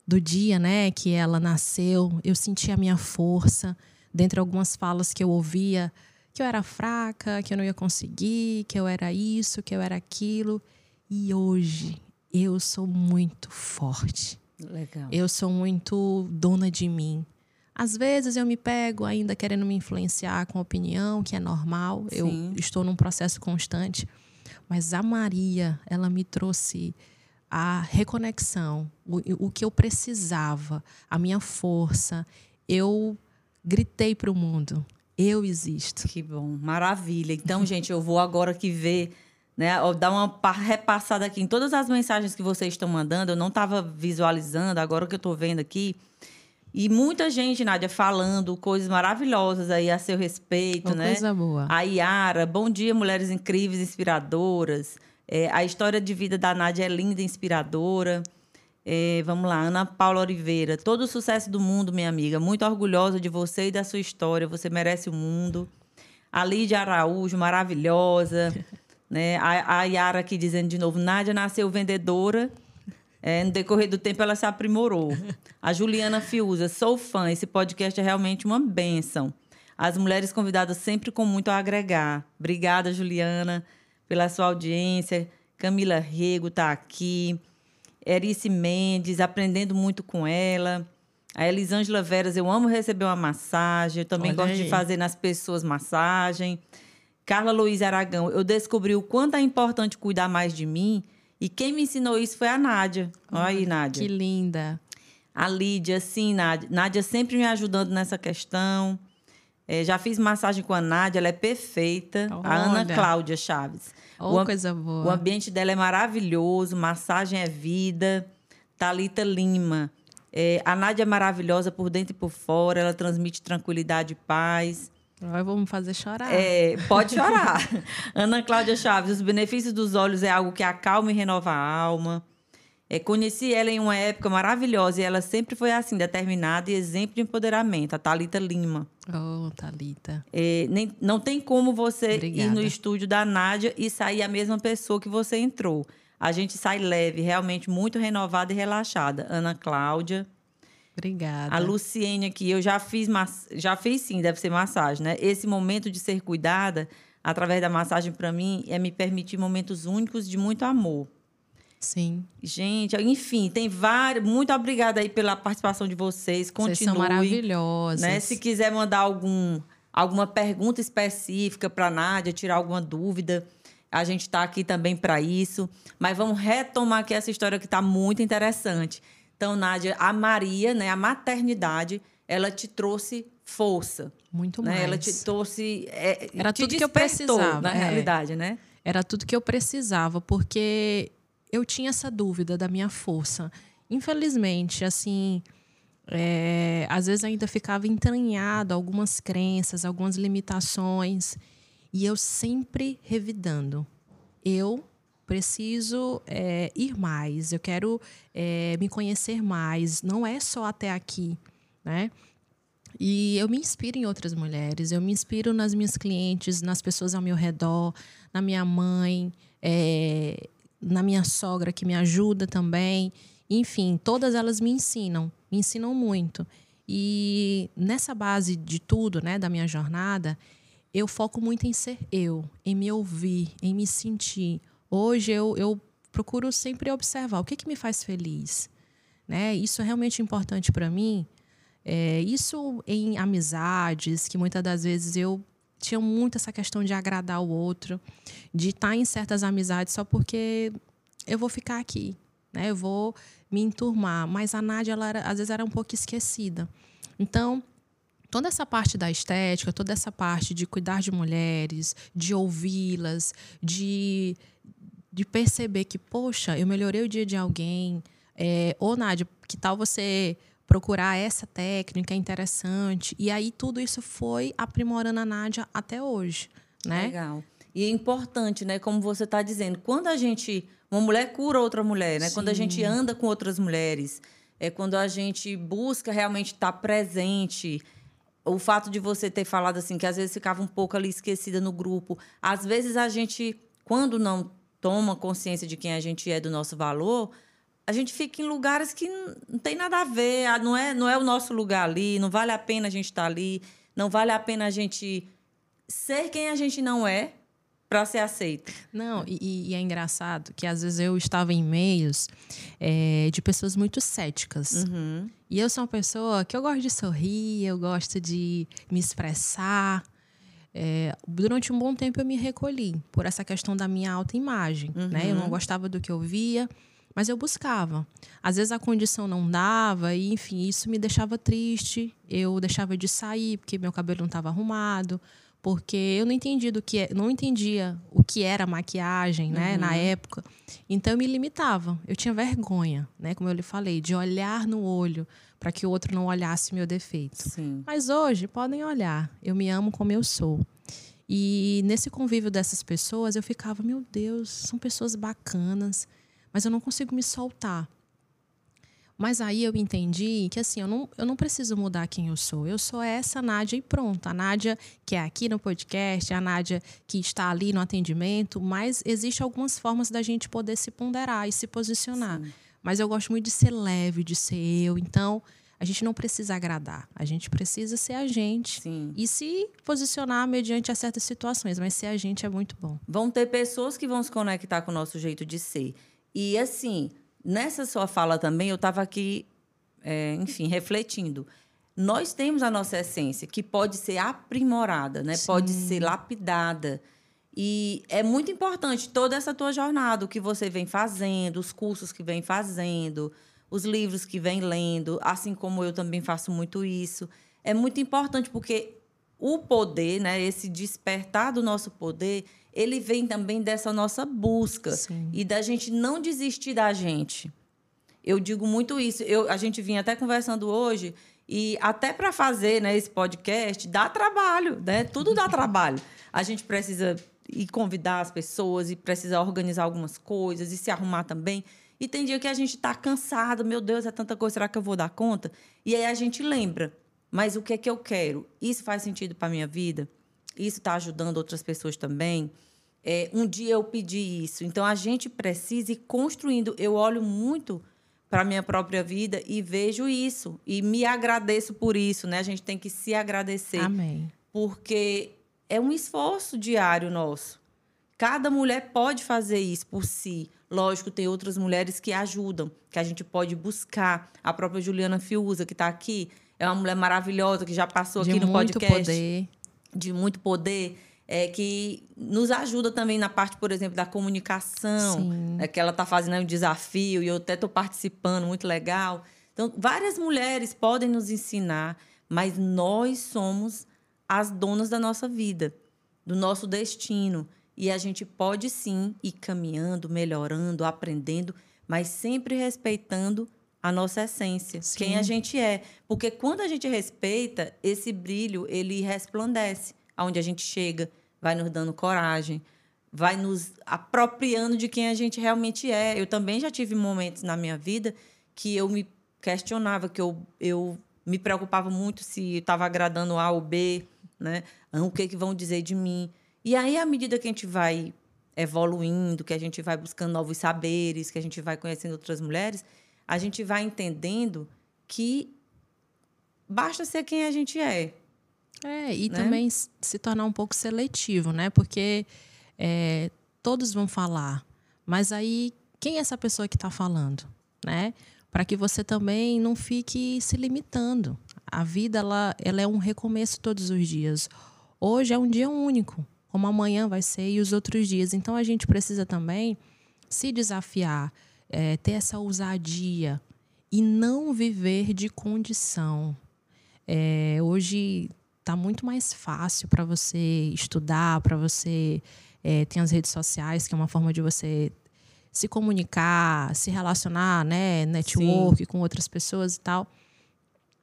do dia, né, que ela nasceu, eu senti a minha força, dentre algumas falas que eu ouvia, que eu era fraca, que eu não ia conseguir, que eu era isso, que eu era aquilo. E hoje eu sou muito forte. Legal. Eu sou muito dona de mim. Às vezes eu me pego ainda querendo me influenciar com opinião, que é normal. Sim. Eu estou num processo constante. Mas a Maria, ela me trouxe a reconexão, o, o que eu precisava, a minha força. Eu gritei para o mundo: eu existo. Que bom, maravilha. Então, gente, eu vou agora que ver né? Dar uma repassada aqui em todas as mensagens que vocês estão mandando. Eu não estava visualizando, agora que eu estou vendo aqui. E muita gente, Nádia, falando coisas maravilhosas aí a seu respeito, Uma né? Coisa boa. A Yara, bom dia, mulheres incríveis, inspiradoras. É, a história de vida da Nádia é linda, inspiradora. É, vamos lá, Ana Paula Oliveira. Todo o sucesso do mundo, minha amiga. Muito orgulhosa de você e da sua história. Você merece o mundo. A Lídia Araújo, maravilhosa. né? A, a Yara aqui dizendo de novo: Nádia nasceu vendedora é, no decorrer do tempo, ela se aprimorou. A Juliana Fiuza, sou fã. Esse podcast é realmente uma benção. As mulheres convidadas sempre com muito a agregar. Obrigada, Juliana, pela sua audiência. Camila Rego está aqui. Erice Mendes, aprendendo muito com ela. A Elisângela Veras, eu amo receber uma massagem. Eu também Olha gosto aí. de fazer nas pessoas massagem. Carla Luiz Aragão, eu descobri o quanto é importante cuidar mais de mim e quem me ensinou isso foi a Nádia. Olha aí, Nádia. Que linda. A Lídia, sim, Nádia. Nádia sempre me ajudando nessa questão. É, já fiz massagem com a Nádia, ela é perfeita. Olha. A Ana Cláudia Chaves. Oh, o, coisa boa. O ambiente dela é maravilhoso, massagem é vida. Talita Lima. É, a Nádia é maravilhosa por dentro e por fora, ela transmite tranquilidade e paz. Agora vamos fazer chorar. É, pode chorar. Ana Cláudia Chaves, os benefícios dos olhos é algo que acalma e renova a alma. É, conheci ela em uma época maravilhosa e ela sempre foi assim, determinada e exemplo de empoderamento, a Talita Lima. Oh, Talita. É, nem, não tem como você Obrigada. ir no estúdio da Nádia e sair a mesma pessoa que você entrou. A gente sai leve, realmente muito renovada e relaxada. Ana Cláudia. Obrigada. A Luciene aqui, eu já fiz, já fiz sim, deve ser massagem, né? Esse momento de ser cuidada através da massagem para mim é me permitir momentos únicos de muito amor. Sim. Gente, enfim, tem vários. Muito obrigada aí pela participação de vocês. Continue. Vocês são maravilhosas. Né? Se quiser mandar algum, alguma pergunta específica para Nádia, tirar alguma dúvida, A gente está aqui também para isso. Mas vamos retomar aqui essa história que está muito interessante. Então, Nádia, a Maria, né, a maternidade, ela te trouxe força. Muito né? mais. Ela te trouxe. É, Era te tudo que eu precisava. Na é. realidade, né? Era tudo que eu precisava, porque eu tinha essa dúvida da minha força. Infelizmente, assim, é, às vezes ainda ficava entranhado algumas crenças, algumas limitações, e eu sempre revidando. Eu preciso é, ir mais, eu quero é, me conhecer mais, não é só até aqui, né? E eu me inspiro em outras mulheres, eu me inspiro nas minhas clientes, nas pessoas ao meu redor, na minha mãe, é, na minha sogra que me ajuda também. Enfim, todas elas me ensinam, me ensinam muito. E nessa base de tudo, né, da minha jornada, eu foco muito em ser eu, em me ouvir, em me sentir. Hoje eu, eu procuro sempre observar o que, que me faz feliz. Né? Isso é realmente importante para mim. É, isso em amizades, que muitas das vezes eu tinha muito essa questão de agradar o outro, de estar em certas amizades só porque eu vou ficar aqui, né? Eu vou me enturmar. Mas a Nádia, ela era, às vezes, era um pouco esquecida. Então, toda essa parte da estética, toda essa parte de cuidar de mulheres, de ouvi-las, de, de perceber que, poxa, eu melhorei o dia de alguém. É, Ô, Nádia, que tal você procurar essa técnica interessante. E aí tudo isso foi aprimorando a Nádia até hoje, né? Legal. E é importante, né? Como você está dizendo, quando a gente. Uma mulher cura outra mulher, né? Sim. Quando a gente anda com outras mulheres, é quando a gente busca realmente estar tá presente. O fato de você ter falado assim, que às vezes ficava um pouco ali esquecida no grupo. Às vezes a gente, quando não toma consciência de quem a gente é, do nosso valor, a gente fica em lugares que não tem nada a ver, não é, não é o nosso lugar ali, não vale a pena a gente estar tá ali, não vale a pena a gente ser quem a gente não é para ser aceito. Não, e, e, é engraçado que às vezes eu estava em meios é, de pessoas muito céticas. Uhum. E eu sou uma pessoa que eu gosto de sorrir, eu gosto de me expressar. É, durante um bom tempo eu me recolhi por essa questão da minha autoimagem. Uhum. Né? Eu não gostava do que eu via. Mas eu buscava. Às vezes a condição não dava, e enfim, isso me deixava triste. Eu deixava de sair porque meu cabelo não estava arrumado, porque eu não entendia do que é, não entendia o que era maquiagem, né, uhum. na época. Então eu me limitava. Eu tinha vergonha, né, como eu lhe falei, de olhar no olho para que o outro não olhasse meu defeito. Sim. Mas hoje podem olhar. Eu me amo como eu sou. E nesse convívio dessas pessoas, eu ficava, meu Deus, são pessoas bacanas mas eu não consigo me soltar. Mas aí eu entendi que assim, eu não, eu não preciso mudar quem eu sou. Eu sou essa Nádia e pronto. A Nádia que é aqui no podcast, a Nádia que está ali no atendimento, mas existe algumas formas da gente poder se ponderar e se posicionar. Sim. Mas eu gosto muito de ser leve, de ser eu. Então, a gente não precisa agradar. A gente precisa ser a gente Sim. e se posicionar mediante a certas situações. Mas ser a gente é muito bom. Vão ter pessoas que vão se conectar com o nosso jeito de ser. E assim, nessa sua fala também, eu estava aqui, é, enfim, refletindo. Nós temos a nossa essência, que pode ser aprimorada, né? pode ser lapidada. E é muito importante toda essa tua jornada, o que você vem fazendo, os cursos que vem fazendo, os livros que vem lendo, assim como eu também faço muito isso. É muito importante porque o poder, né, esse despertar do nosso poder, ele vem também dessa nossa busca Sim. e da gente não desistir da gente. Eu digo muito isso. Eu, a gente vinha até conversando hoje e até para fazer né, esse podcast dá trabalho, né? Tudo dá trabalho. A gente precisa ir convidar as pessoas e precisa organizar algumas coisas e se arrumar também. E tem dia que a gente está cansado, meu Deus, é tanta coisa, será que eu vou dar conta? E aí a gente lembra, mas o que é que eu quero? Isso faz sentido para minha vida? Isso está ajudando outras pessoas também? É, um dia eu pedi isso. Então a gente precisa ir construindo. Eu olho muito para minha própria vida e vejo isso e me agradeço por isso, né? A gente tem que se agradecer. Amém. Porque é um esforço diário nosso. Cada mulher pode fazer isso por si. Lógico, tem outras mulheres que ajudam, que a gente pode buscar. A própria Juliana Fiuza, que está aqui, é uma mulher maravilhosa, que já passou de aqui no muito podcast. Poder. De muito poder é, que nos ajuda também na parte, por exemplo, da comunicação, é, que ela está fazendo um desafio e eu até estou participando, muito legal. Então, várias mulheres podem nos ensinar, mas nós somos as donas da nossa vida, do nosso destino. E a gente pode sim ir caminhando, melhorando, aprendendo, mas sempre respeitando a nossa essência, sim. quem a gente é. Porque quando a gente respeita, esse brilho, ele resplandece aonde a gente chega, vai nos dando coragem, vai nos apropriando de quem a gente realmente é. Eu também já tive momentos na minha vida que eu me questionava, que eu, eu me preocupava muito se estava agradando A ou B, né? Ah, o que, que vão dizer de mim. E aí, à medida que a gente vai evoluindo, que a gente vai buscando novos saberes, que a gente vai conhecendo outras mulheres, a gente vai entendendo que basta ser quem a gente é. É, e né? também se tornar um pouco seletivo, né? Porque é, todos vão falar, mas aí quem é essa pessoa que está falando, né? Para que você também não fique se limitando. A vida ela, ela é um recomeço todos os dias. Hoje é um dia único, como amanhã vai ser e os outros dias. Então a gente precisa também se desafiar, é, ter essa ousadia e não viver de condição. É, hoje está muito mais fácil para você estudar, para você. É, tem as redes sociais, que é uma forma de você se comunicar, se relacionar, né? Network Sim. com outras pessoas e tal.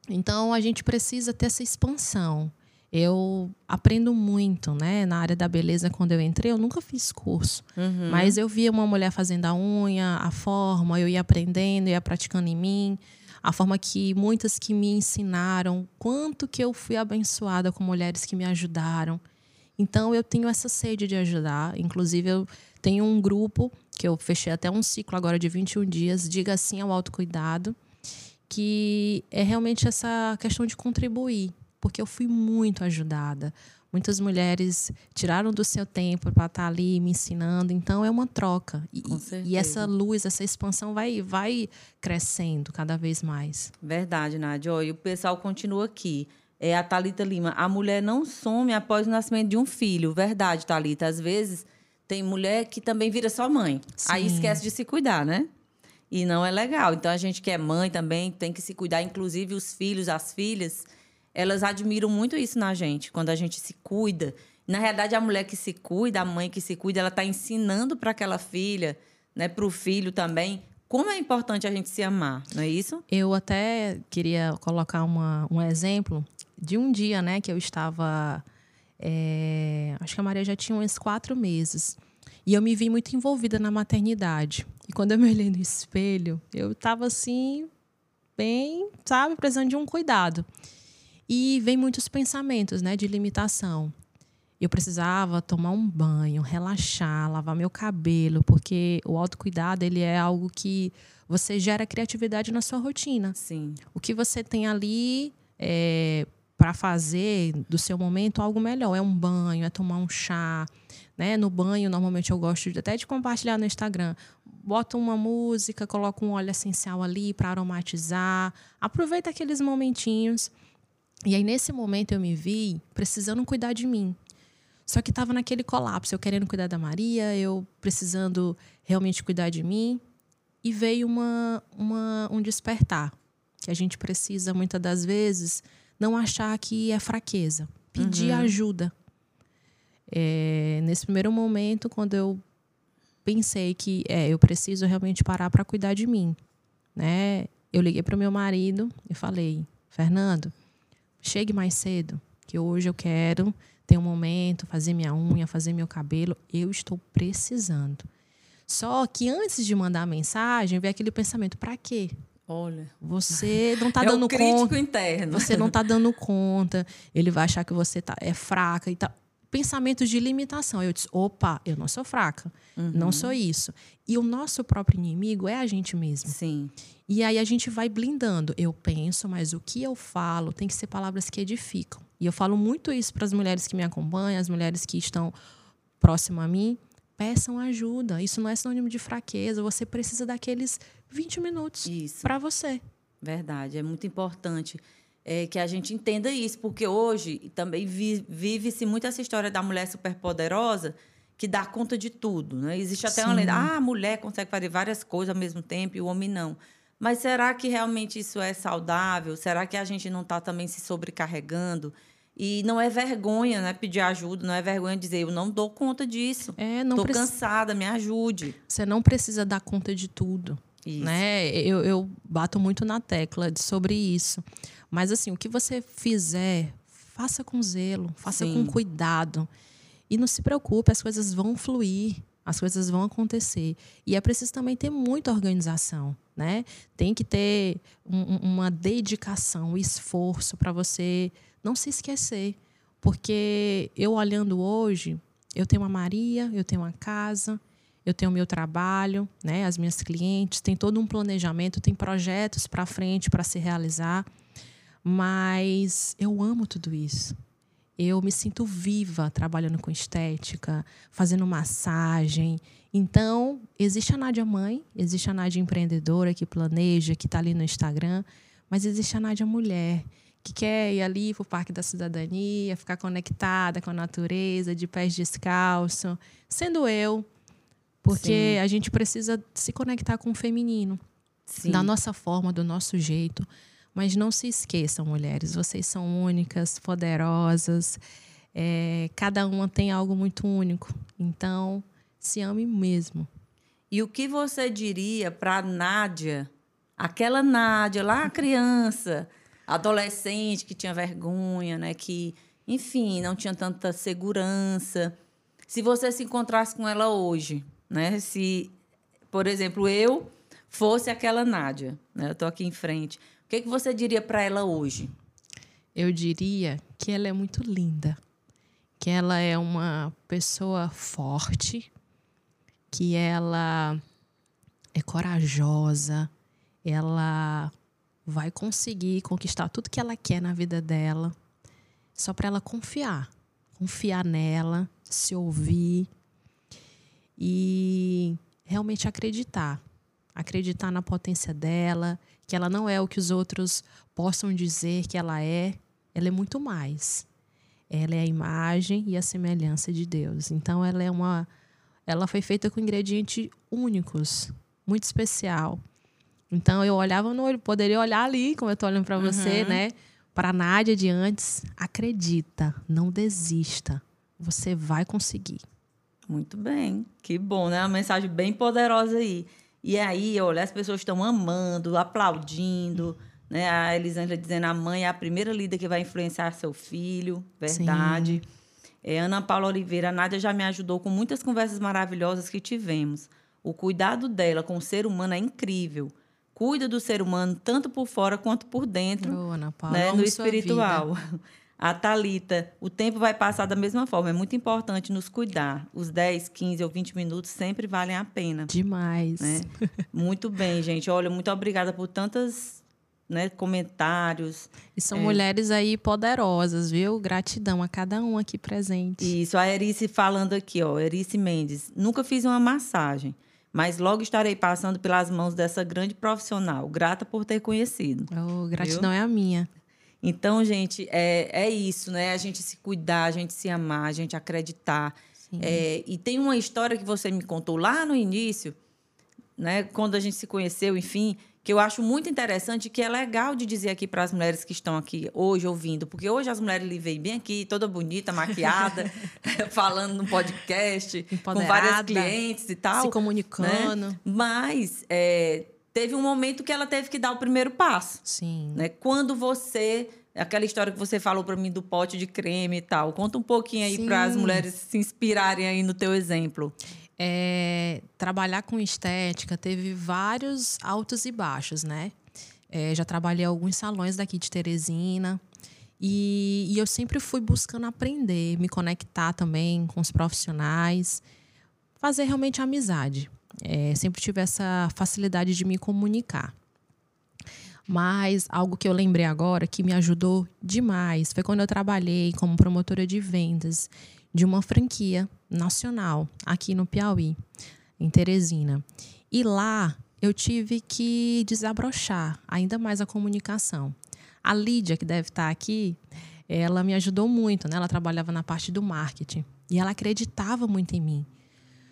Então a gente precisa ter essa expansão. Eu aprendo muito, né? Na área da beleza, quando eu entrei, eu nunca fiz curso. Uhum. Mas eu via uma mulher fazendo a unha, a forma, eu ia aprendendo, ia praticando em mim a forma que muitas que me ensinaram, quanto que eu fui abençoada com mulheres que me ajudaram. Então eu tenho essa sede de ajudar. Inclusive eu tenho um grupo que eu fechei até um ciclo agora de 21 dias, diga sim ao autocuidado, que é realmente essa questão de contribuir, porque eu fui muito ajudada. Muitas mulheres tiraram do seu tempo para estar tá ali me ensinando, então é uma troca. E, e, essa luz, essa expansão vai, vai crescendo cada vez mais. Verdade, Nádia. E o pessoal continua aqui. É a Talita Lima. A mulher não some após o nascimento de um filho. Verdade, Talita. Às vezes tem mulher que também vira só mãe. Sim. Aí esquece de se cuidar, né? E não é legal. Então a gente que é mãe também tem que se cuidar, inclusive os filhos, as filhas elas admiram muito isso na gente, quando a gente se cuida. Na realidade, a mulher que se cuida, a mãe que se cuida, ela está ensinando para aquela filha, né, para o filho também, como é importante a gente se amar, não é isso? Eu até queria colocar uma, um exemplo de um dia, né, que eu estava. É, acho que a Maria já tinha uns quatro meses. E eu me vi muito envolvida na maternidade. E quando eu me olhei no espelho, eu estava assim, bem, sabe, precisando de um cuidado. E vem muitos pensamentos, né, de limitação. Eu precisava tomar um banho, relaxar, lavar meu cabelo, porque o autocuidado ele é algo que você gera criatividade na sua rotina. Sim. O que você tem ali é, para fazer do seu momento algo melhor. É um banho, é tomar um chá. Né? No banho, normalmente eu gosto de, até de compartilhar no Instagram. Bota uma música, coloca um óleo essencial ali para aromatizar. Aproveita aqueles momentinhos. E aí, nesse momento, eu me vi precisando cuidar de mim. Só que estava naquele colapso, eu querendo cuidar da Maria, eu precisando realmente cuidar de mim. E veio uma, uma, um despertar, que a gente precisa, muitas das vezes, não achar que é fraqueza, pedir uhum. ajuda. É, nesse primeiro momento, quando eu pensei que é, eu preciso realmente parar para cuidar de mim, né? Eu liguei para o meu marido e falei, Fernando, chegue mais cedo, que hoje eu quero ter um momento, fazer minha unha, fazer meu cabelo. Eu estou precisando. Só que antes de mandar a mensagem, veio aquele pensamento: para quê? Olha. Você não está é dando o crítico conta. interno. Você não está dando conta. Ele vai achar que você tá, é fraca e tal. Pensamentos de limitação. Eu disse: opa, eu não sou fraca. Uhum. Não sou isso. E o nosso próprio inimigo é a gente mesmo. Sim. E aí a gente vai blindando. Eu penso, mas o que eu falo tem que ser palavras que edificam. E eu falo muito isso para as mulheres que me acompanham, as mulheres que estão próximas a mim. Peçam ajuda. Isso não é sinônimo de fraqueza. Você precisa daqueles 20 minutos para você. Verdade, é muito importante. É, que a gente entenda isso, porque hoje também vi, vive-se muito essa história da mulher superpoderosa que dá conta de tudo. Né? Existe até Sim. uma lenda, ah, a mulher consegue fazer várias coisas ao mesmo tempo e o homem não. Mas será que realmente isso é saudável? Será que a gente não está também se sobrecarregando? E não é vergonha, né? Pedir ajuda, não é vergonha dizer, eu não dou conta disso. É, não Tô cansada, me ajude. Você não precisa dar conta de tudo. Isso. Né? Eu, eu bato muito na tecla sobre isso. Mas assim, o que você fizer, faça com zelo, faça Sim. com cuidado. E não se preocupe, as coisas vão fluir, as coisas vão acontecer. E é preciso também ter muita organização, né? Tem que ter um, uma dedicação, um esforço para você não se esquecer. Porque eu olhando hoje, eu tenho uma Maria, eu tenho uma casa, eu tenho o meu trabalho, né, as minhas clientes, tem todo um planejamento, tem projetos para frente para se realizar, mas eu amo tudo isso. Eu me sinto viva trabalhando com estética, fazendo massagem. Então, existe a Nádia mãe, existe a Nádia empreendedora que planeja, que está ali no Instagram, mas existe a Nádia mulher que quer ir ali para o Parque da Cidadania, ficar conectada com a natureza, de pés descalço, sendo eu, porque Sim. a gente precisa se conectar com o feminino, Sim. da nossa forma, do nosso jeito. Mas não se esqueçam, mulheres, vocês são únicas, poderosas, é, cada uma tem algo muito único. Então, se ame mesmo. E o que você diria para Nádia, aquela Nádia lá criança, adolescente que tinha vergonha, né? Que, enfim, não tinha tanta segurança. Se você se encontrasse com ela hoje, né? Se, por exemplo, eu fosse aquela Nádia, né? Eu estou aqui em frente. O que, que você diria para ela hoje? Eu diria que ela é muito linda, que ela é uma pessoa forte, que ela é corajosa, ela vai conseguir conquistar tudo que ela quer na vida dela, só para ela confiar, confiar nela, se ouvir e realmente acreditar, acreditar na potência dela, que ela não é o que os outros possam dizer que ela é, ela é muito mais. Ela é a imagem e a semelhança de Deus. Então ela é uma ela foi feita com ingredientes únicos, muito especial. Então eu olhava no olho, poderia olhar ali, como eu estou olhando para você, uhum. né? Para a Nádia de antes, acredita, não desista. Você vai conseguir. Muito bem, que bom, né? Uma mensagem bem poderosa aí. E aí, olha, as pessoas estão amando, aplaudindo, né? A Elisângela dizendo a mãe é a primeira líder que vai influenciar seu filho, verdade. É, Ana Paula Oliveira, a Nádia já me ajudou com muitas conversas maravilhosas que tivemos. O cuidado dela com o ser humano é incrível cuida do ser humano tanto por fora quanto por dentro, oh, Ana Paula, né, no espiritual. A Talita, o tempo vai passar da mesma forma. É muito importante nos cuidar. Os 10, 15 ou 20 minutos sempre valem a pena. Demais. Né? Muito bem, gente. Olha, muito obrigada por tantas né, comentários. E são é. mulheres aí poderosas, viu? Gratidão a cada um aqui presente. Isso, a Erice falando aqui, ó, Erice Mendes. Nunca fiz uma massagem mas logo estarei passando pelas mãos dessa grande profissional. Grata por ter conhecido. Oh, gratidão viu? é a minha. Então, gente, é, é isso, né? A gente se cuidar, a gente se amar, a gente acreditar. É, e tem uma história que você me contou lá no início, né? Quando a gente se conheceu, enfim, que eu acho muito interessante que é legal de dizer aqui para as mulheres que estão aqui hoje ouvindo, porque hoje as mulheres lhe veem bem aqui, toda bonita, maquiada, falando no podcast, com várias clientes e tal. Se comunicando. Né? Mas é, teve um momento que ela teve que dar o primeiro passo. Sim. Né? Quando você aquela história que você falou para mim do pote de creme e tal. Conta um pouquinho aí para as mulheres se inspirarem aí no teu exemplo. É, trabalhar com estética teve vários altos e baixos, né? É, já trabalhei em alguns salões daqui de Teresina. E, e, eu sempre fui buscando aprender, me conectar também com os profissionais, fazer realmente amizade. É, sempre tive essa facilidade de me comunicar. Mas algo que eu lembrei agora que me ajudou demais foi quando eu trabalhei como promotora de vendas de uma franquia nacional aqui no Piauí, em Teresina. E lá eu tive que desabrochar ainda mais a comunicação. A Lídia, que deve estar aqui, ela me ajudou muito, né? Ela trabalhava na parte do marketing e ela acreditava muito em mim.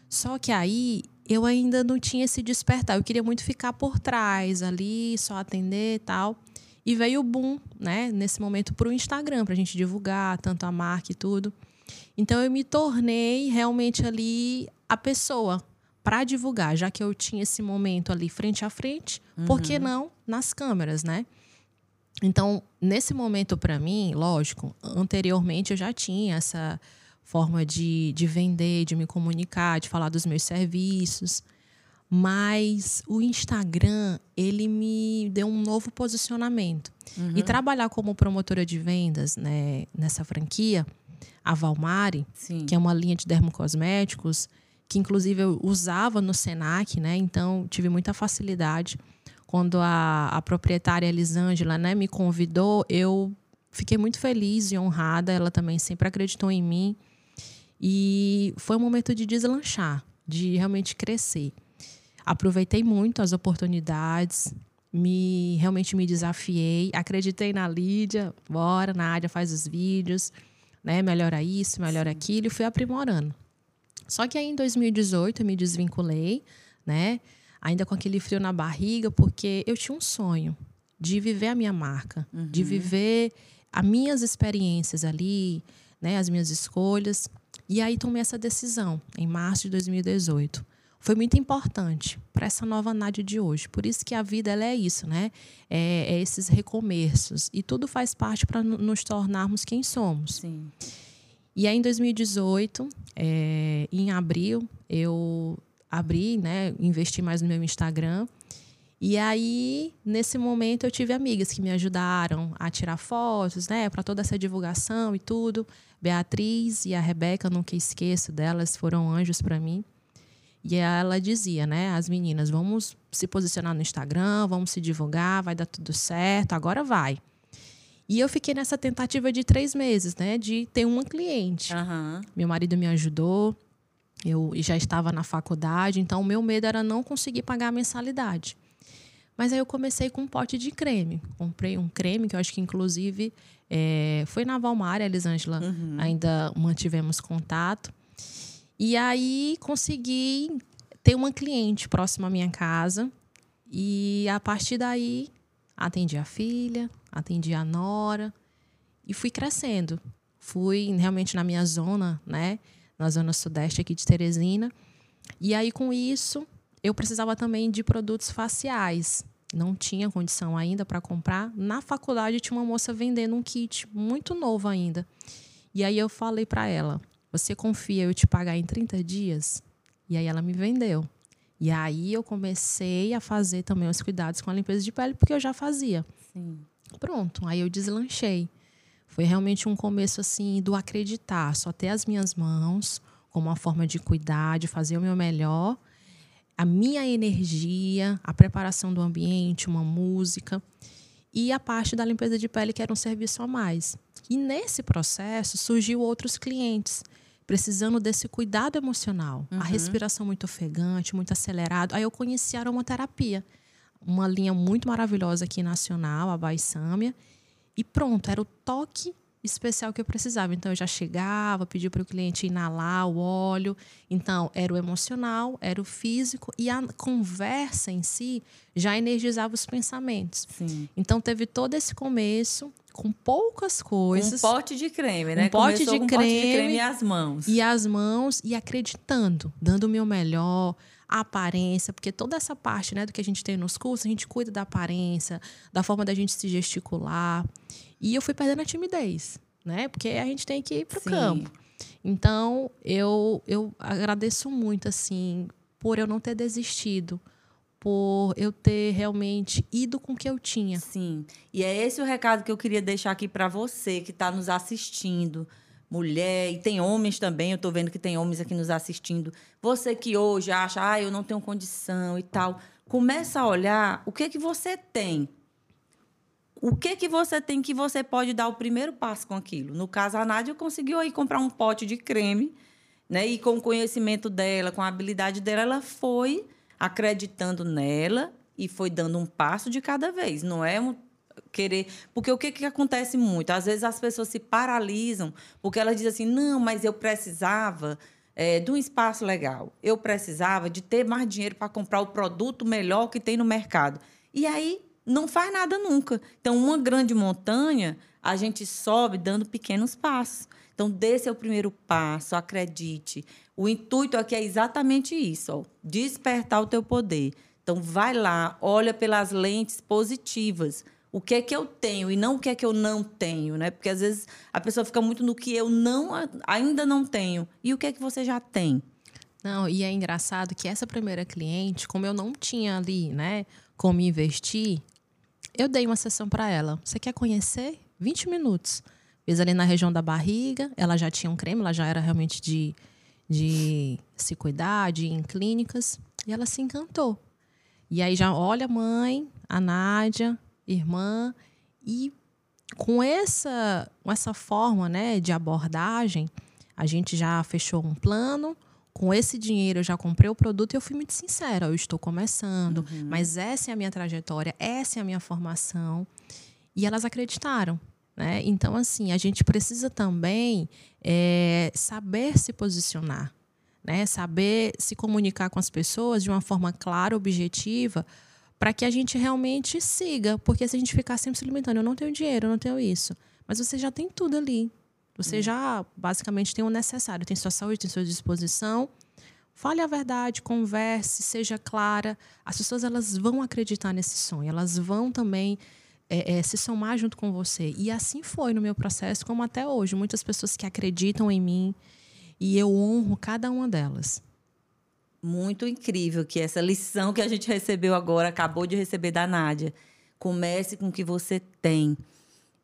Só que aí eu ainda não tinha esse despertar. Eu queria muito ficar por trás ali, só atender e tal. E veio o boom, né, nesse momento para o Instagram, para a gente divulgar tanto a marca e tudo. Então eu me tornei realmente ali a pessoa para divulgar, já que eu tinha esse momento ali frente a frente, uhum. por que uhum. não nas câmeras, né? Então, nesse momento para mim, lógico, anteriormente eu já tinha essa forma de, de vender, de me comunicar, de falar dos meus serviços. Mas o Instagram, ele me deu um novo posicionamento. Uhum. E trabalhar como promotora de vendas né, nessa franquia, a Valmari, Sim. que é uma linha de dermocosméticos, que inclusive eu usava no Senac, né? Então tive muita facilidade. Quando a, a proprietária Elisângela né, me convidou, eu fiquei muito feliz e honrada. Ela também sempre acreditou em mim. E foi um momento de deslanchar, de realmente crescer. Aproveitei muito as oportunidades, me realmente me desafiei, acreditei na Lídia, bora, Nádia faz os vídeos, né? Melhora isso, melhora aquilo, e fui aprimorando. Só que aí em 2018 eu me desvinculei, né? Ainda com aquele frio na barriga, porque eu tinha um sonho de viver a minha marca, uhum. de viver as minhas experiências ali, né? As minhas escolhas. E aí tomei essa decisão em março de 2018. Foi muito importante para essa nova Nádia de hoje. Por isso que a vida ela é isso, né? É, é esses recomeços. E tudo faz parte para nos tornarmos quem somos. Sim. E aí, em 2018, é, em abril, eu abri, né? Investi mais no meu Instagram. E aí, nesse momento, eu tive amigas que me ajudaram a tirar fotos, né, para toda essa divulgação e tudo. Beatriz e a Rebeca, nunca esqueço delas, foram anjos para mim. E ela dizia, né, as meninas, vamos se posicionar no Instagram, vamos se divulgar, vai dar tudo certo, agora vai. E eu fiquei nessa tentativa de três meses, né, de ter uma cliente. Uhum. Meu marido me ajudou, eu já estava na faculdade, então o meu medo era não conseguir pagar a mensalidade. Mas aí eu comecei com um pote de creme. Comprei um creme que eu acho que, inclusive, é, foi na Valmar, a Elisângela uhum. ainda mantivemos contato. E aí consegui ter uma cliente próxima à minha casa. E a partir daí, atendi a filha, atendi a nora e fui crescendo. Fui realmente na minha zona, né? Na zona sudeste aqui de Teresina. E aí, com isso, eu precisava também de produtos faciais. Não tinha condição ainda para comprar. Na faculdade tinha uma moça vendendo um kit muito novo ainda. E aí eu falei para ela: "Você confia eu te pagar em 30 dias?" E aí ela me vendeu. E aí eu comecei a fazer também os cuidados com a limpeza de pele porque eu já fazia. Sim. Pronto, aí eu deslanchei. Foi realmente um começo assim do acreditar, só ter as minhas mãos como uma forma de cuidar, de fazer o meu melhor a minha energia, a preparação do ambiente, uma música e a parte da limpeza de pele que era um serviço a mais. E nesse processo surgiu outros clientes precisando desse cuidado emocional, uhum. a respiração muito ofegante, muito acelerado. Aí eu conheci a aromaterapia, uma linha muito maravilhosa aqui nacional, a Baissâmia, e pronto, era o toque especial que eu precisava. Então eu já chegava, pedia para o cliente inalar o óleo. Então era o emocional, era o físico e a conversa em si já energizava os pensamentos. Sim. Então teve todo esse começo com poucas coisas. Um pote de creme, né? Um pote de, creme, pote de creme e as mãos. E as mãos e acreditando, dando o meu melhor, a aparência, porque toda essa parte, né, do que a gente tem nos cursos, a gente cuida da aparência, da forma da gente se gesticular. E eu fui perdendo a timidez, né? Porque a gente tem que ir para o campo. Então, eu, eu agradeço muito, assim, por eu não ter desistido, por eu ter realmente ido com o que eu tinha. Sim. E é esse o recado que eu queria deixar aqui para você que está nos assistindo. Mulher, e tem homens também, eu estou vendo que tem homens aqui nos assistindo. Você que hoje acha, ah, eu não tenho condição e tal. Começa a olhar o que, que você tem o que que você tem que você pode dar o primeiro passo com aquilo? No caso, a Nádia conseguiu aí comprar um pote de creme, né? E com o conhecimento dela, com a habilidade dela, ela foi acreditando nela e foi dando um passo de cada vez. Não é um, querer. Porque o que, que acontece muito? Às vezes as pessoas se paralisam porque elas dizem assim: não, mas eu precisava é, de um espaço legal. Eu precisava de ter mais dinheiro para comprar o produto melhor que tem no mercado. E aí não faz nada nunca. Então, uma grande montanha, a gente sobe dando pequenos passos. Então, desse é o primeiro passo, acredite. O intuito aqui é exatamente isso, ó, despertar o teu poder. Então, vai lá, olha pelas lentes positivas. O que é que eu tenho e não o que é que eu não tenho, né? Porque às vezes a pessoa fica muito no que eu não ainda não tenho. E o que é que você já tem? Não, e é engraçado que essa primeira cliente, como eu não tinha ali, né, como investir, eu dei uma sessão para ela. Você quer conhecer? 20 minutos. Fiz ali na região da barriga, ela já tinha um creme, ela já era realmente de, de se cuidar, de ir em clínicas, e ela se encantou. E aí já, olha, mãe, a Nádia, irmã, e com essa, com essa forma né, de abordagem, a gente já fechou um plano. Com esse dinheiro eu já comprei o produto e eu fui muito sincera. Eu estou começando, uhum. mas essa é a minha trajetória, essa é a minha formação. E elas acreditaram. Né? Então, assim, a gente precisa também é, saber se posicionar, né? saber se comunicar com as pessoas de uma forma clara, objetiva, para que a gente realmente siga. Porque se a gente ficar sempre se limitando, eu não tenho dinheiro, eu não tenho isso. Mas você já tem tudo ali. Você já basicamente tem o necessário, tem sua saúde, tem sua disposição. Fale a verdade, converse, seja clara. As pessoas elas vão acreditar nesse sonho, elas vão também é, é, se somar junto com você. E assim foi no meu processo, como até hoje. Muitas pessoas que acreditam em mim e eu honro cada uma delas. Muito incrível que essa lição que a gente recebeu agora, acabou de receber da Nádia. Comece com o que você tem.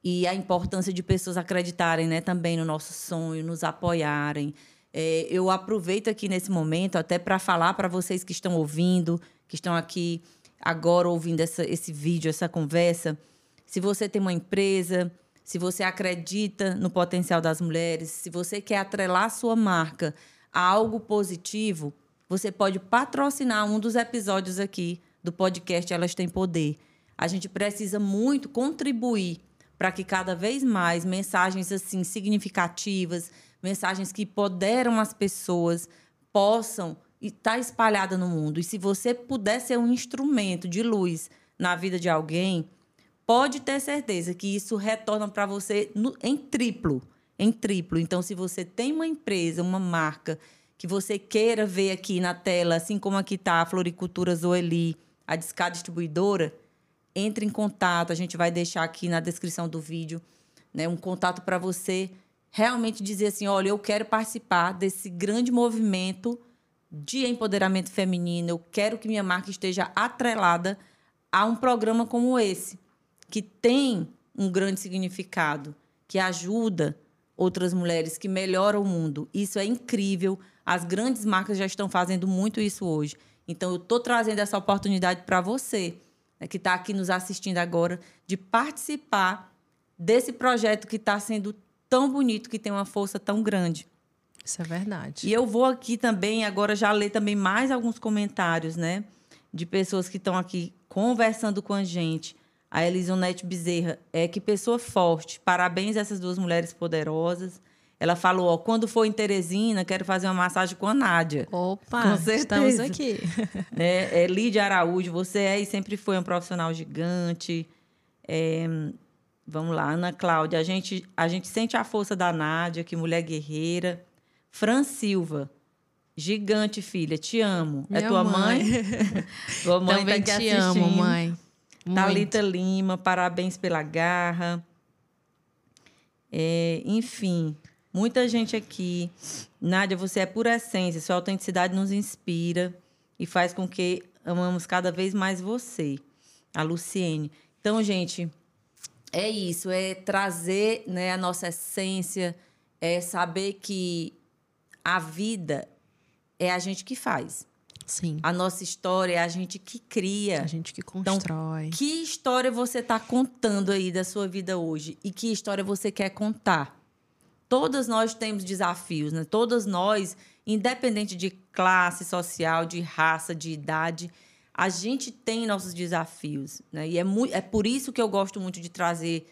E a importância de pessoas acreditarem né, também no nosso sonho, nos apoiarem. É, eu aproveito aqui nesse momento até para falar para vocês que estão ouvindo, que estão aqui agora ouvindo essa, esse vídeo, essa conversa, se você tem uma empresa, se você acredita no potencial das mulheres, se você quer atrelar sua marca a algo positivo, você pode patrocinar um dos episódios aqui do podcast Elas Têm Poder. A gente precisa muito contribuir para que cada vez mais mensagens assim significativas, mensagens que empoderam as pessoas possam estar espalhadas no mundo. E se você puder ser um instrumento de luz na vida de alguém, pode ter certeza que isso retorna para você no, em triplo. Em triplo. Então, se você tem uma empresa, uma marca que você queira ver aqui na tela, assim como aqui está a Floricultura Zoeli, a Discar Distribuidora, entre em contato. A gente vai deixar aqui na descrição do vídeo né, um contato para você realmente dizer assim: olha, eu quero participar desse grande movimento de empoderamento feminino, eu quero que minha marca esteja atrelada a um programa como esse que tem um grande significado, que ajuda outras mulheres, que melhora o mundo. Isso é incrível. As grandes marcas já estão fazendo muito isso hoje. Então, eu estou trazendo essa oportunidade para você, né, que está aqui nos assistindo agora, de participar desse projeto que está sendo tão bonito, que tem uma força tão grande. Isso é verdade. E eu vou aqui também, agora já ler também mais alguns comentários, né? De pessoas que estão aqui conversando com a gente. A Elisonete Bezerra, é que pessoa forte. Parabéns a essas duas mulheres poderosas. Ela falou, ó, quando for em Teresina, quero fazer uma massagem com a Nádia. Opa, com certeza. estamos aqui. é, é, Lídia Araújo, você é e sempre foi um profissional gigante. É, vamos lá, Ana Cláudia, a gente, a gente sente a força da Nádia, que mulher guerreira. Fran Silva, gigante, filha, te amo. É Minha é tua mãe? mãe? tua mãe Também tá te assistindo. amo, mãe. Talita Lima, parabéns pela garra. É, enfim, muita gente aqui. Nádia, você é pura essência, sua autenticidade nos inspira e faz com que amamos cada vez mais você. A Luciene. Então, gente, é isso, é trazer né, a nossa essência, é saber que a vida é a gente que faz. Sim. A nossa história é a gente que cria. A gente que então, constrói. Então, que história você está contando aí da sua vida hoje? E que história você quer contar? Todas nós temos desafios, né? Todas nós, independente de classe social, de raça, de idade, a gente tem nossos desafios, né? E é, muito, é por isso que eu gosto muito de trazer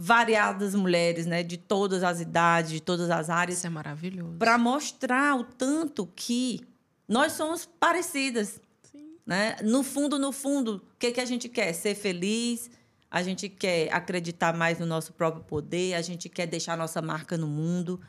variadas mulheres, né, de todas as idades, de todas as áreas. Isso é maravilhoso. Para mostrar o tanto que nós somos parecidas. Sim. Né? No fundo, no fundo, o que, que a gente quer? Ser feliz, a gente quer acreditar mais no nosso próprio poder, a gente quer deixar nossa marca no mundo.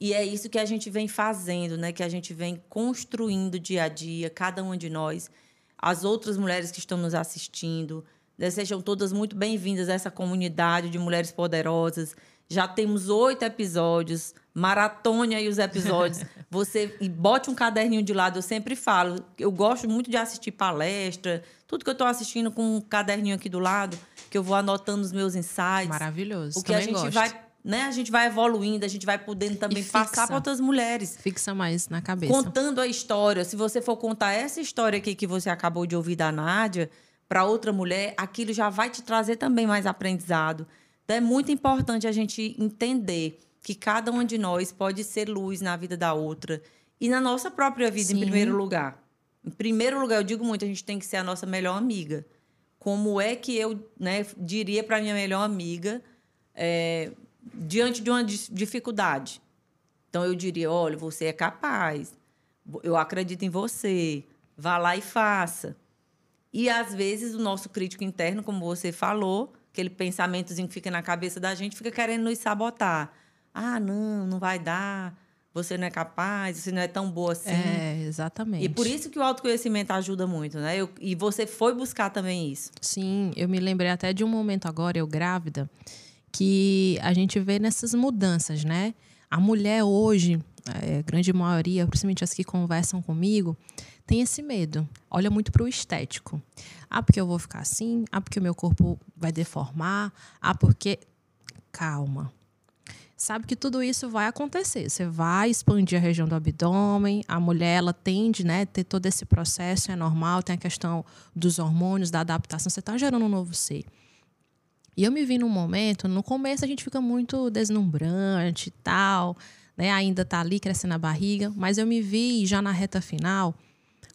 E é isso que a gente vem fazendo, né? Que a gente vem construindo dia a dia, cada uma de nós. As outras mulheres que estão nos assistindo, né? sejam todas muito bem-vindas a essa comunidade de mulheres poderosas. Já temos oito episódios, maratone aí os episódios. Você e bote um caderninho de lado, eu sempre falo. Eu gosto muito de assistir palestra, tudo que eu estou assistindo com um caderninho aqui do lado, que eu vou anotando os meus insights. Maravilhoso. O que a gente gosto. vai né? A gente vai evoluindo, a gente vai podendo também passar para outras mulheres. Fixa mais na cabeça. Contando a história. Se você for contar essa história aqui que você acabou de ouvir da Nádia para outra mulher, aquilo já vai te trazer também mais aprendizado. Então é muito importante a gente entender que cada uma de nós pode ser luz na vida da outra e na nossa própria vida, Sim. em primeiro lugar. Em primeiro lugar, eu digo muito, a gente tem que ser a nossa melhor amiga. Como é que eu né, diria para minha melhor amiga, é, diante de uma dificuldade. Então eu diria: olha, você é capaz, eu acredito em você, vá lá e faça. E às vezes o nosso crítico interno, como você falou, aquele pensamentozinho que fica na cabeça da gente, fica querendo nos sabotar. Ah, não, não vai dar. Você não é capaz, você não é tão boa assim. É, exatamente. E por isso que o autoconhecimento ajuda muito, né? Eu, e você foi buscar também isso. Sim, eu me lembrei até de um momento agora, eu grávida, que a gente vê nessas mudanças, né? A mulher hoje, é, a grande maioria, principalmente as que conversam comigo, tem esse medo. Olha muito para o estético. Ah, porque eu vou ficar assim? Ah, porque o meu corpo vai deformar? Ah, porque. Calma. Sabe que tudo isso vai acontecer. Você vai expandir a região do abdômen, a mulher ela tende né, ter todo esse processo, é normal, tem a questão dos hormônios, da adaptação. Você está gerando um novo ser. E eu me vi num momento, no começo a gente fica muito deslumbrante e tal, né? Ainda tá ali crescendo a barriga, mas eu me vi já na reta final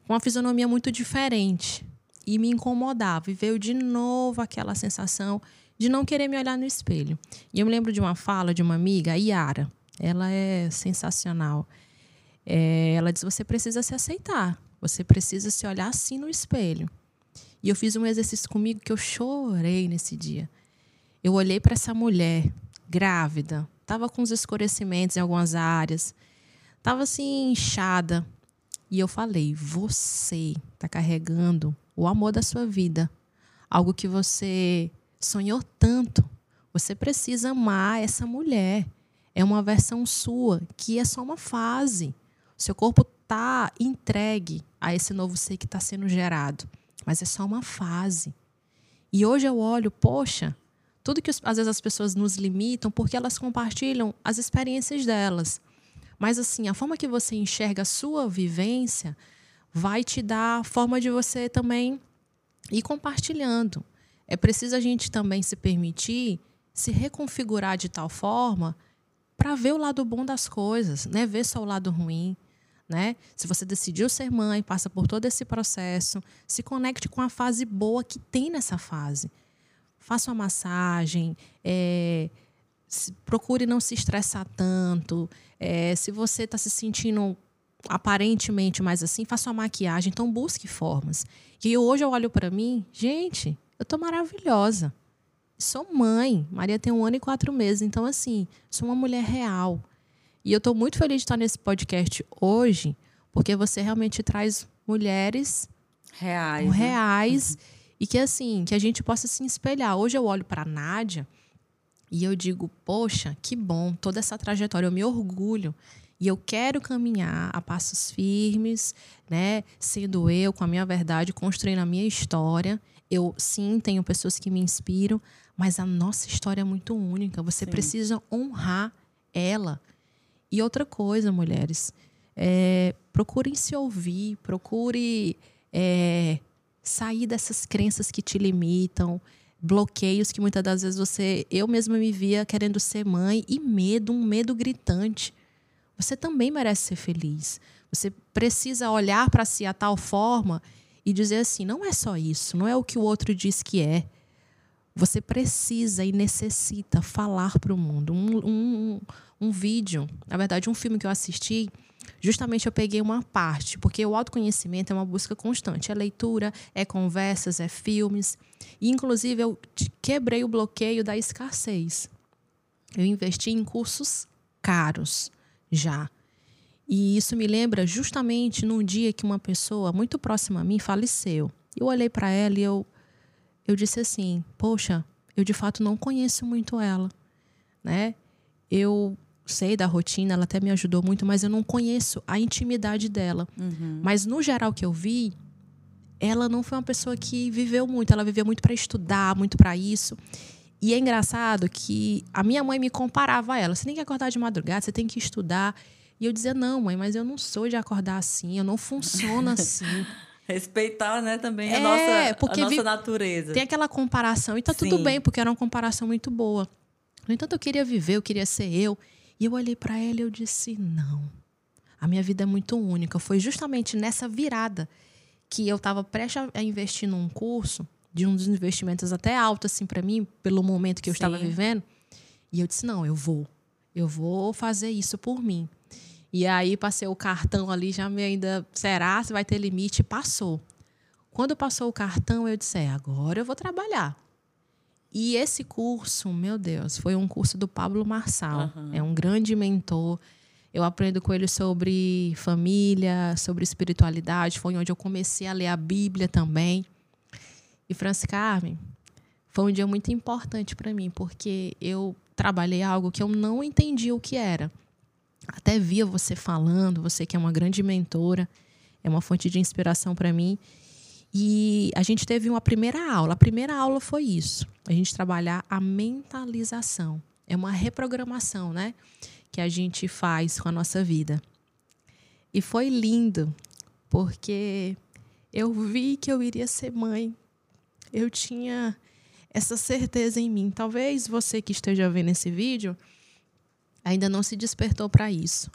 com uma fisionomia muito diferente e me incomodava. E veio de novo aquela sensação de não querer me olhar no espelho. E eu me lembro de uma fala de uma amiga, a Yara. Ela é sensacional. É, ela diz: você precisa se aceitar. Você precisa se olhar assim no espelho. E eu fiz um exercício comigo que eu chorei nesse dia. Eu olhei para essa mulher grávida, estava com os escurecimentos em algumas áreas, estava assim inchada. E eu falei: você está carregando o amor da sua vida, algo que você sonhou tanto. Você precisa amar essa mulher. É uma versão sua que é só uma fase. Seu corpo está entregue a esse novo ser que está sendo gerado, mas é só uma fase. E hoje eu olho, poxa, tudo que às vezes as pessoas nos limitam porque elas compartilham as experiências delas. Mas assim, a forma que você enxerga a sua vivência vai te dar a forma de você também ir compartilhando. É preciso a gente também se permitir se reconfigurar de tal forma para ver o lado bom das coisas, né? Ver só o lado ruim, né? Se você decidiu ser mãe, passa por todo esse processo, se conecte com a fase boa que tem nessa fase faça uma massagem, é, procure não se estressar tanto. É, se você está se sentindo aparentemente mais assim, faça uma maquiagem. Então, busque formas. E hoje eu olho para mim, gente, eu tô maravilhosa. Sou mãe. Maria tem um ano e quatro meses. Então, assim, sou uma mulher real. E eu estou muito feliz de estar nesse podcast hoje, porque você realmente traz mulheres reais, reais né? E que assim, que a gente possa se espelhar. Hoje eu olho para Nádia e eu digo, poxa, que bom, toda essa trajetória, eu me orgulho. E eu quero caminhar a passos firmes, né? Sendo eu, com a minha verdade, construindo a minha história. Eu, sim, tenho pessoas que me inspiram, mas a nossa história é muito única. Você sim. precisa honrar ela. E outra coisa, mulheres, é, procurem se ouvir, procure é, sair dessas crenças que te limitam, bloqueios que muitas das vezes você, eu mesma me via querendo ser mãe e medo, um medo gritante. Você também merece ser feliz. Você precisa olhar para si a tal forma e dizer assim: não é só isso, não é o que o outro diz que é. Você precisa e necessita falar para o mundo. Um, um, um vídeo, na verdade, um filme que eu assisti, justamente eu peguei uma parte, porque o autoconhecimento é uma busca constante. É leitura, é conversas, é filmes. E, inclusive, eu quebrei o bloqueio da escassez. Eu investi em cursos caros já. E isso me lembra justamente num dia que uma pessoa muito próxima a mim faleceu. Eu olhei para ela e eu eu disse assim: "Poxa, eu de fato não conheço muito ela", né? Eu sei da rotina, ela até me ajudou muito, mas eu não conheço a intimidade dela. Uhum. Mas no geral que eu vi, ela não foi uma pessoa que viveu muito, ela viveu muito para estudar, muito para isso. E é engraçado que a minha mãe me comparava a ela. Você tem que acordar de madrugada, você tem que estudar. E eu dizia, não, mãe, mas eu não sou de acordar assim, eu não funciono assim. Respeitar, né, também é, a nossa, porque a nossa natureza. Tem aquela comparação, e tá Sim. tudo bem, porque era uma comparação muito boa. No entanto, eu queria viver, eu queria ser eu. E eu olhei para ela e eu disse, não. A minha vida é muito única. Foi justamente nessa virada que eu estava prestes a investir num curso, de um dos investimentos até alto, assim, para mim, pelo momento que eu Sim. estava vivendo. E eu disse, não, eu vou. Eu vou fazer isso por mim. E aí passei o cartão ali, já me ainda, será se vai ter limite? Passou. Quando passou o cartão, eu disse, é, agora eu vou trabalhar. E esse curso, meu Deus, foi um curso do Pablo Marçal. Uhum. É um grande mentor. Eu aprendo com ele sobre família, sobre espiritualidade. Foi onde eu comecei a ler a Bíblia também. E Francis Carmen, foi um dia muito importante para mim, porque eu trabalhei algo que eu não entendia o que era. Até via você falando, você que é uma grande mentora, é uma fonte de inspiração para mim. E a gente teve uma primeira aula. A primeira aula foi isso: a gente trabalhar a mentalização. É uma reprogramação, né? Que a gente faz com a nossa vida. E foi lindo, porque eu vi que eu iria ser mãe. Eu tinha essa certeza em mim. Talvez você que esteja vendo esse vídeo ainda não se despertou para isso.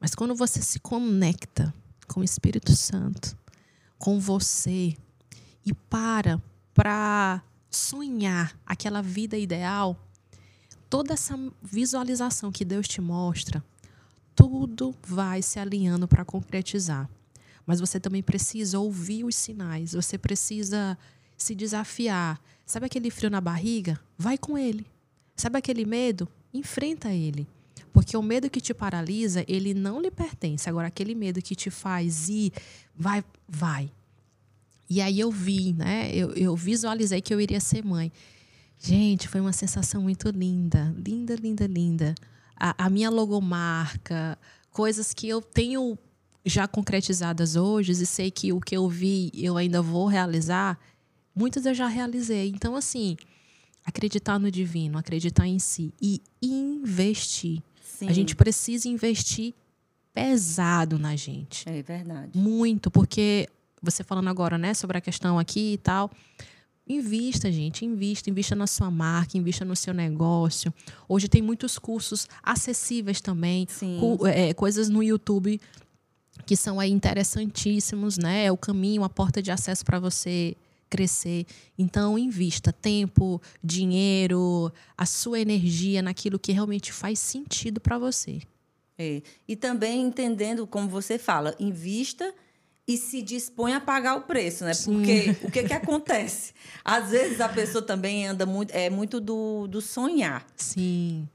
Mas quando você se conecta com o Espírito Santo, com você e para para sonhar aquela vida ideal, toda essa visualização que Deus te mostra, tudo vai se alinhando para concretizar. Mas você também precisa ouvir os sinais, você precisa se desafiar. Sabe aquele frio na barriga? Vai com ele. Sabe aquele medo? Enfrenta ele. Porque o medo que te paralisa, ele não lhe pertence. Agora, aquele medo que te faz ir, vai, vai. E aí eu vi, né? Eu, eu visualizei que eu iria ser mãe. Gente, foi uma sensação muito linda. Linda, linda, linda. A, a minha logomarca, coisas que eu tenho já concretizadas hoje e sei que o que eu vi eu ainda vou realizar, muitas eu já realizei. Então, assim, acreditar no divino, acreditar em si e investir. Sim. A gente precisa investir pesado na gente. É verdade. Muito, porque você falando agora, né, sobre a questão aqui e tal. Invista, gente, invista, invista na sua marca, invista no seu negócio. Hoje tem muitos cursos acessíveis também, co é, coisas no YouTube que são aí interessantíssimos, né? É o caminho, a porta de acesso para você crescer. Então, invista tempo, dinheiro, a sua energia naquilo que realmente faz sentido para você. É. E também entendendo como você fala, invista e se dispõe a pagar o preço, né? Sim. Porque o que, que acontece? Às vezes a pessoa também anda muito, é muito do, do sonhar. Sim.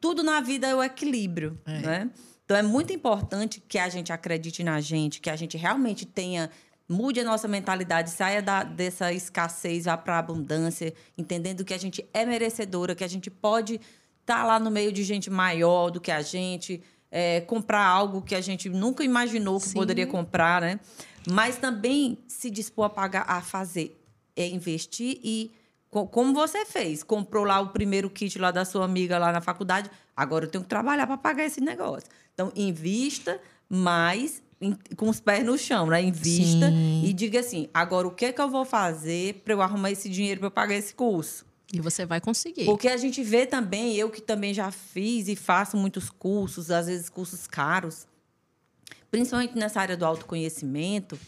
Tudo na vida é o equilíbrio, é. né? Então é muito importante que a gente acredite na gente, que a gente realmente tenha mude a nossa mentalidade, saia da, dessa escassez, vá para a abundância, entendendo que a gente é merecedora, que a gente pode estar tá lá no meio de gente maior do que a gente, é, comprar algo que a gente nunca imaginou que Sim. poderia comprar, né? Mas também se dispor a pagar, a fazer, é investir e como você fez, comprou lá o primeiro kit lá da sua amiga lá na faculdade, agora eu tenho que trabalhar para pagar esse negócio. Então, invista, mas com os pés no chão, né? Invista Sim. e diga assim: agora o que é que eu vou fazer para eu arrumar esse dinheiro para pagar esse curso? E você vai conseguir. Porque a gente vê também, eu que também já fiz e faço muitos cursos, às vezes cursos caros, principalmente nessa área do autoconhecimento,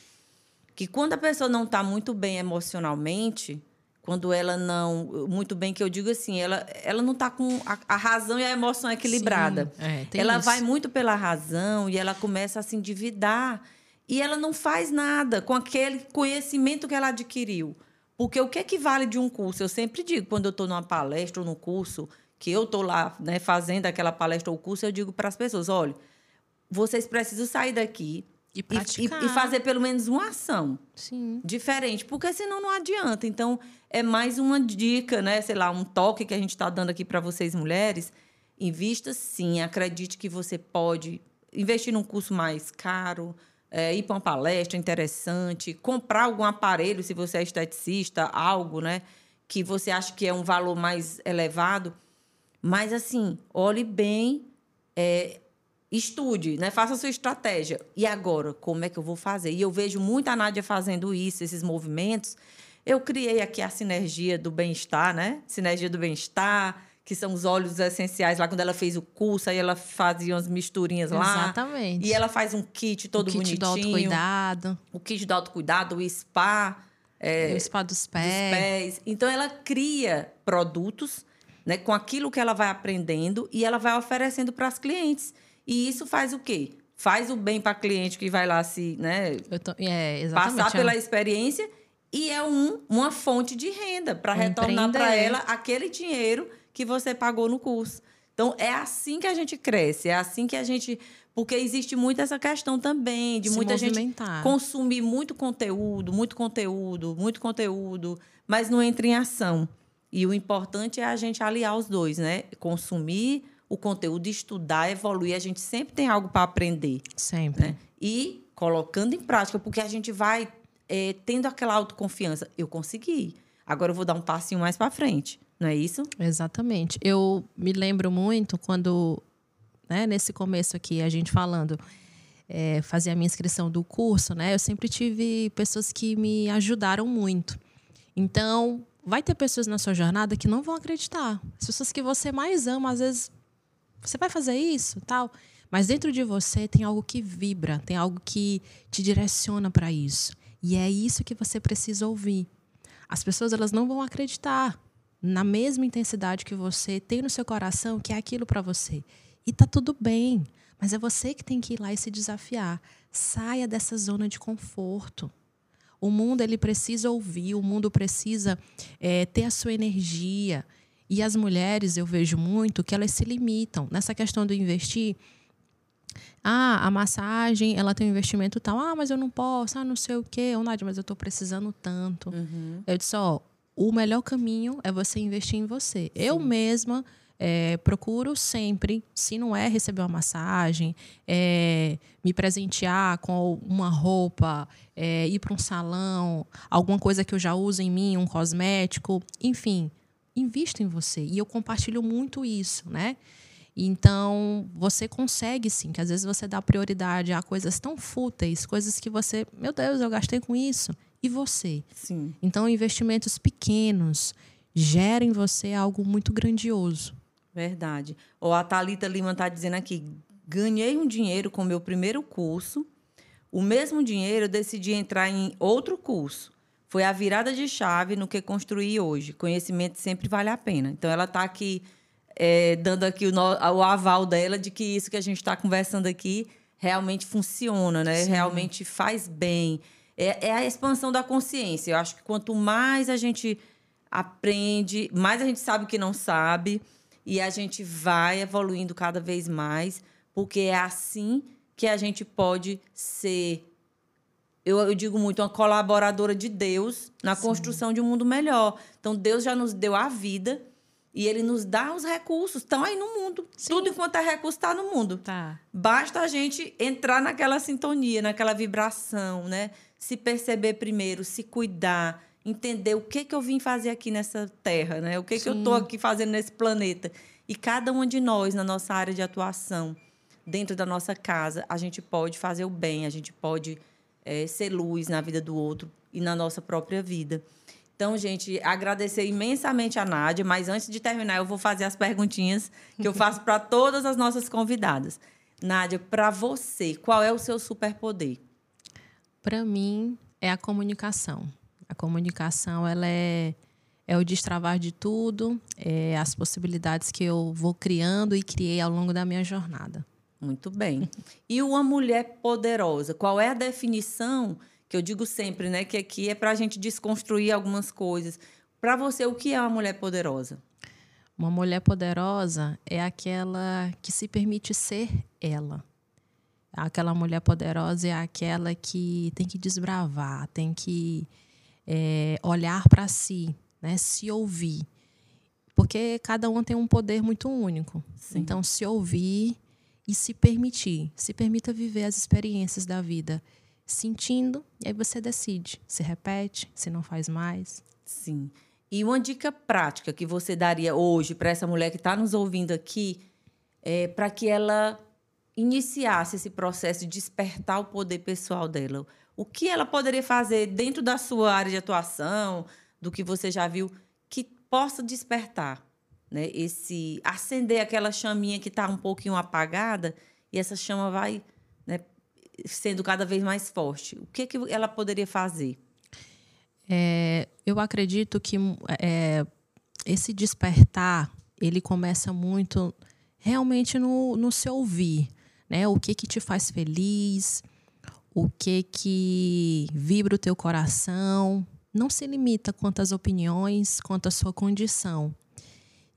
que quando a pessoa não está muito bem emocionalmente, quando ela não. Muito bem, que eu digo assim, ela, ela não está com a, a, razão e a emoção equilibrada. Sim, é, ela isso. vai muito pela razão e ela começa a se endividar. E ela não faz nada com aquele conhecimento que ela adquiriu. Porque o que, é que vale de um curso? Eu sempre digo, quando eu estou numa palestra ou no curso, que eu estou lá né, fazendo aquela palestra ou curso, eu digo para as pessoas: olha, vocês precisam sair daqui e, e, e, fazer pelo menos uma ação Sim. diferente, porque senão não adianta. Então, é mais uma dica, né? Sei lá, um toque que a gente está dando aqui para vocês, mulheres. Invista sim, acredite que você pode investir num curso mais caro, é, ir para uma palestra interessante, comprar algum aparelho, se você é esteticista, algo, né? Que você acha que é um valor mais elevado. Mas, assim, olhe bem, é, estude, né? Faça a sua estratégia. E agora, como é que eu vou fazer? E eu vejo muita Nádia fazendo isso, esses movimentos. Eu criei aqui a sinergia do bem-estar, né? Sinergia do bem-estar, que são os óleos essenciais. Lá quando ela fez o curso, aí ela fazia umas misturinhas lá. Exatamente. E ela faz um kit todo o kit bonitinho. do autocuidado. O kit do autocuidado, o spa. É, o spa dos pés. dos pés. Então, ela cria produtos né, com aquilo que ela vai aprendendo e ela vai oferecendo para as clientes. E isso faz o quê? Faz o bem para a cliente que vai lá se né, tô, é, passar pela experiência e é um, uma fonte de renda para retornar para ela aquele dinheiro que você pagou no curso. Então, é assim que a gente cresce, é assim que a gente. Porque existe muito essa questão também de Se muita movimentar. gente consumir muito conteúdo, muito conteúdo, muito conteúdo, mas não entra em ação. E o importante é a gente aliar os dois, né? Consumir o conteúdo, estudar, evoluir. A gente sempre tem algo para aprender. Sempre. Né? E colocando em prática, porque a gente vai é, tendo aquela autoconfiança. Eu consegui. Agora eu vou dar um passinho mais para frente. Não é isso? Exatamente. Eu me lembro muito quando, né, nesse começo aqui, a gente falando, é, fazia a minha inscrição do curso, né? Eu sempre tive pessoas que me ajudaram muito. Então, vai ter pessoas na sua jornada que não vão acreditar. As pessoas que você mais ama, às vezes, você vai fazer isso, tal. Mas dentro de você tem algo que vibra, tem algo que te direciona para isso. E é isso que você precisa ouvir. As pessoas elas não vão acreditar na mesma intensidade que você tem no seu coração que é aquilo para você. E tá tudo bem, mas é você que tem que ir lá e se desafiar. Saia dessa zona de conforto. O mundo ele precisa ouvir, o mundo precisa é, ter a sua energia. E as mulheres, eu vejo muito que elas se limitam nessa questão do investir. Ah, a massagem, ela tem um investimento tal. Ah, mas eu não posso. Ah, não sei o quê. Ou Nádia, mas eu estou precisando tanto. Uhum. Eu disse, ó, o melhor caminho é você investir em você. Sim. Eu mesma é, procuro sempre, se não é receber uma massagem, é, me presentear com uma roupa, é, ir para um salão, alguma coisa que eu já uso em mim, um cosmético, enfim, invista em você. E eu compartilho muito isso, né? Então, você consegue sim, que às vezes você dá prioridade a coisas tão fúteis, coisas que você, meu Deus, eu gastei com isso. E você? Sim. Então, investimentos pequenos geram em você algo muito grandioso. Verdade. Ou a Thalita Lima está dizendo aqui: ganhei um dinheiro com meu primeiro curso, o mesmo dinheiro eu decidi entrar em outro curso. Foi a virada de chave no que construí hoje. Conhecimento sempre vale a pena. Então, ela está aqui é, dando aqui o, o, aval dela de que isso que a gente está conversando aqui realmente funciona, né? Sim. Realmente faz bem. É, é, a expansão da consciência. Eu acho que quanto mais a gente aprende, mais a gente sabe o que não sabe e a gente vai evoluindo cada vez mais, porque é assim que a gente pode ser eu, eu, digo muito, uma colaboradora de Deus na Sim. construção de um mundo melhor. Então, Deus já nos deu a vida e Ele nos dá os recursos. Estão aí no mundo. Sim. Tudo enquanto é recurso está no mundo. Tá. Basta a gente entrar naquela sintonia, naquela vibração, né? Se perceber primeiro, se cuidar, entender o que, que eu vim fazer aqui nessa terra, né? O que, que eu estou aqui fazendo nesse planeta. E cada uma de nós, na nossa área de atuação, dentro da nossa casa, a gente pode fazer o bem, a gente pode é, ser luz na vida do outro e na nossa própria vida. Então, gente, agradecer imensamente a Nádia, mas antes de terminar, eu vou fazer as perguntinhas que eu faço para todas as nossas convidadas. Nádia, para você, qual é o seu superpoder? Para mim, É a comunicação. A comunicação, ela é, é o destravar de tudo, é as possibilidades que eu vou criando e criei ao longo da minha jornada. Muito bem. E uma mulher poderosa, qual é a definição que eu digo sempre, né? Que aqui é para a gente desconstruir algumas coisas. Para você, o que é uma mulher poderosa? Uma mulher poderosa é aquela que se permite ser ela. Aquela mulher poderosa é aquela que tem que desbravar, tem que é, olhar para si, né? se ouvir. Porque cada um tem um poder muito único. Sim. Então, se ouvir e se permitir. Se permita viver as experiências da vida sentindo, e aí você decide se repete, se não faz mais. Sim. E uma dica prática que você daria hoje para essa mulher que está nos ouvindo aqui, é para que ela iniciasse esse processo de despertar o poder pessoal dela. O que ela poderia fazer dentro da sua área de atuação, do que você já viu, que possa despertar, né? Esse acender aquela chaminha que está um pouquinho apagada e essa chama vai né, sendo cada vez mais forte. O que, que ela poderia fazer? É, eu acredito que é, esse despertar ele começa muito realmente no, no se ouvir né? O que que te faz feliz? O que que vibra o teu coração? Não se limita quanto às opiniões, quanto à sua condição.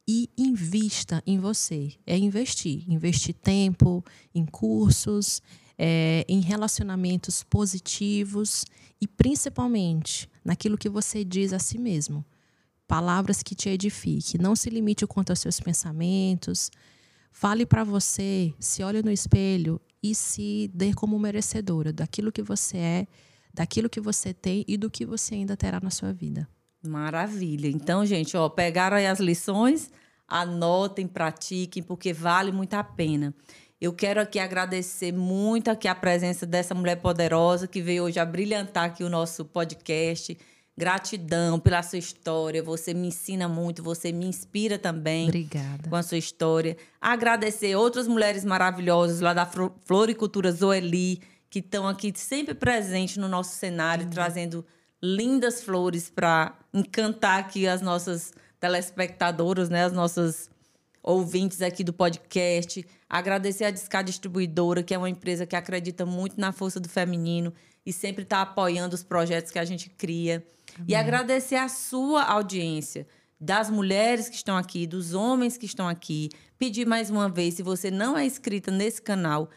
E invista em você. É investir. Investir tempo em cursos, é, em relacionamentos positivos e principalmente naquilo que você diz a si mesmo. Palavras que te edifiquem. Não se limite quanto aos seus pensamentos, Fale para você, se olhe no espelho e se dê como merecedora daquilo que você é, daquilo que você tem e do que você ainda terá na sua vida. Maravilha. Então, gente, ó, pegaram aí as lições, anotem, pratiquem, porque vale muito a pena. Eu quero aqui agradecer muito aqui a presença dessa mulher poderosa que veio hoje a brilhantar aqui o nosso podcast. Gratidão pela sua história. Você me ensina muito, você me inspira também. Obrigada. Com a sua história. Agradecer outras mulheres maravilhosas lá da Floricultura Zoeli, que estão aqui sempre presentes no nosso cenário, uhum. trazendo lindas flores para encantar aqui as nossas telespectadoras, né, as nossas ouvintes aqui do podcast. Agradecer a Discar Distribuidora, que é uma empresa que acredita muito na força do feminino e sempre está apoiando os projetos que a gente cria. Amém. E agradecer a sua audiência, das mulheres que estão aqui, dos homens que estão aqui. Pedir mais uma vez, se você não é inscrita nesse canal,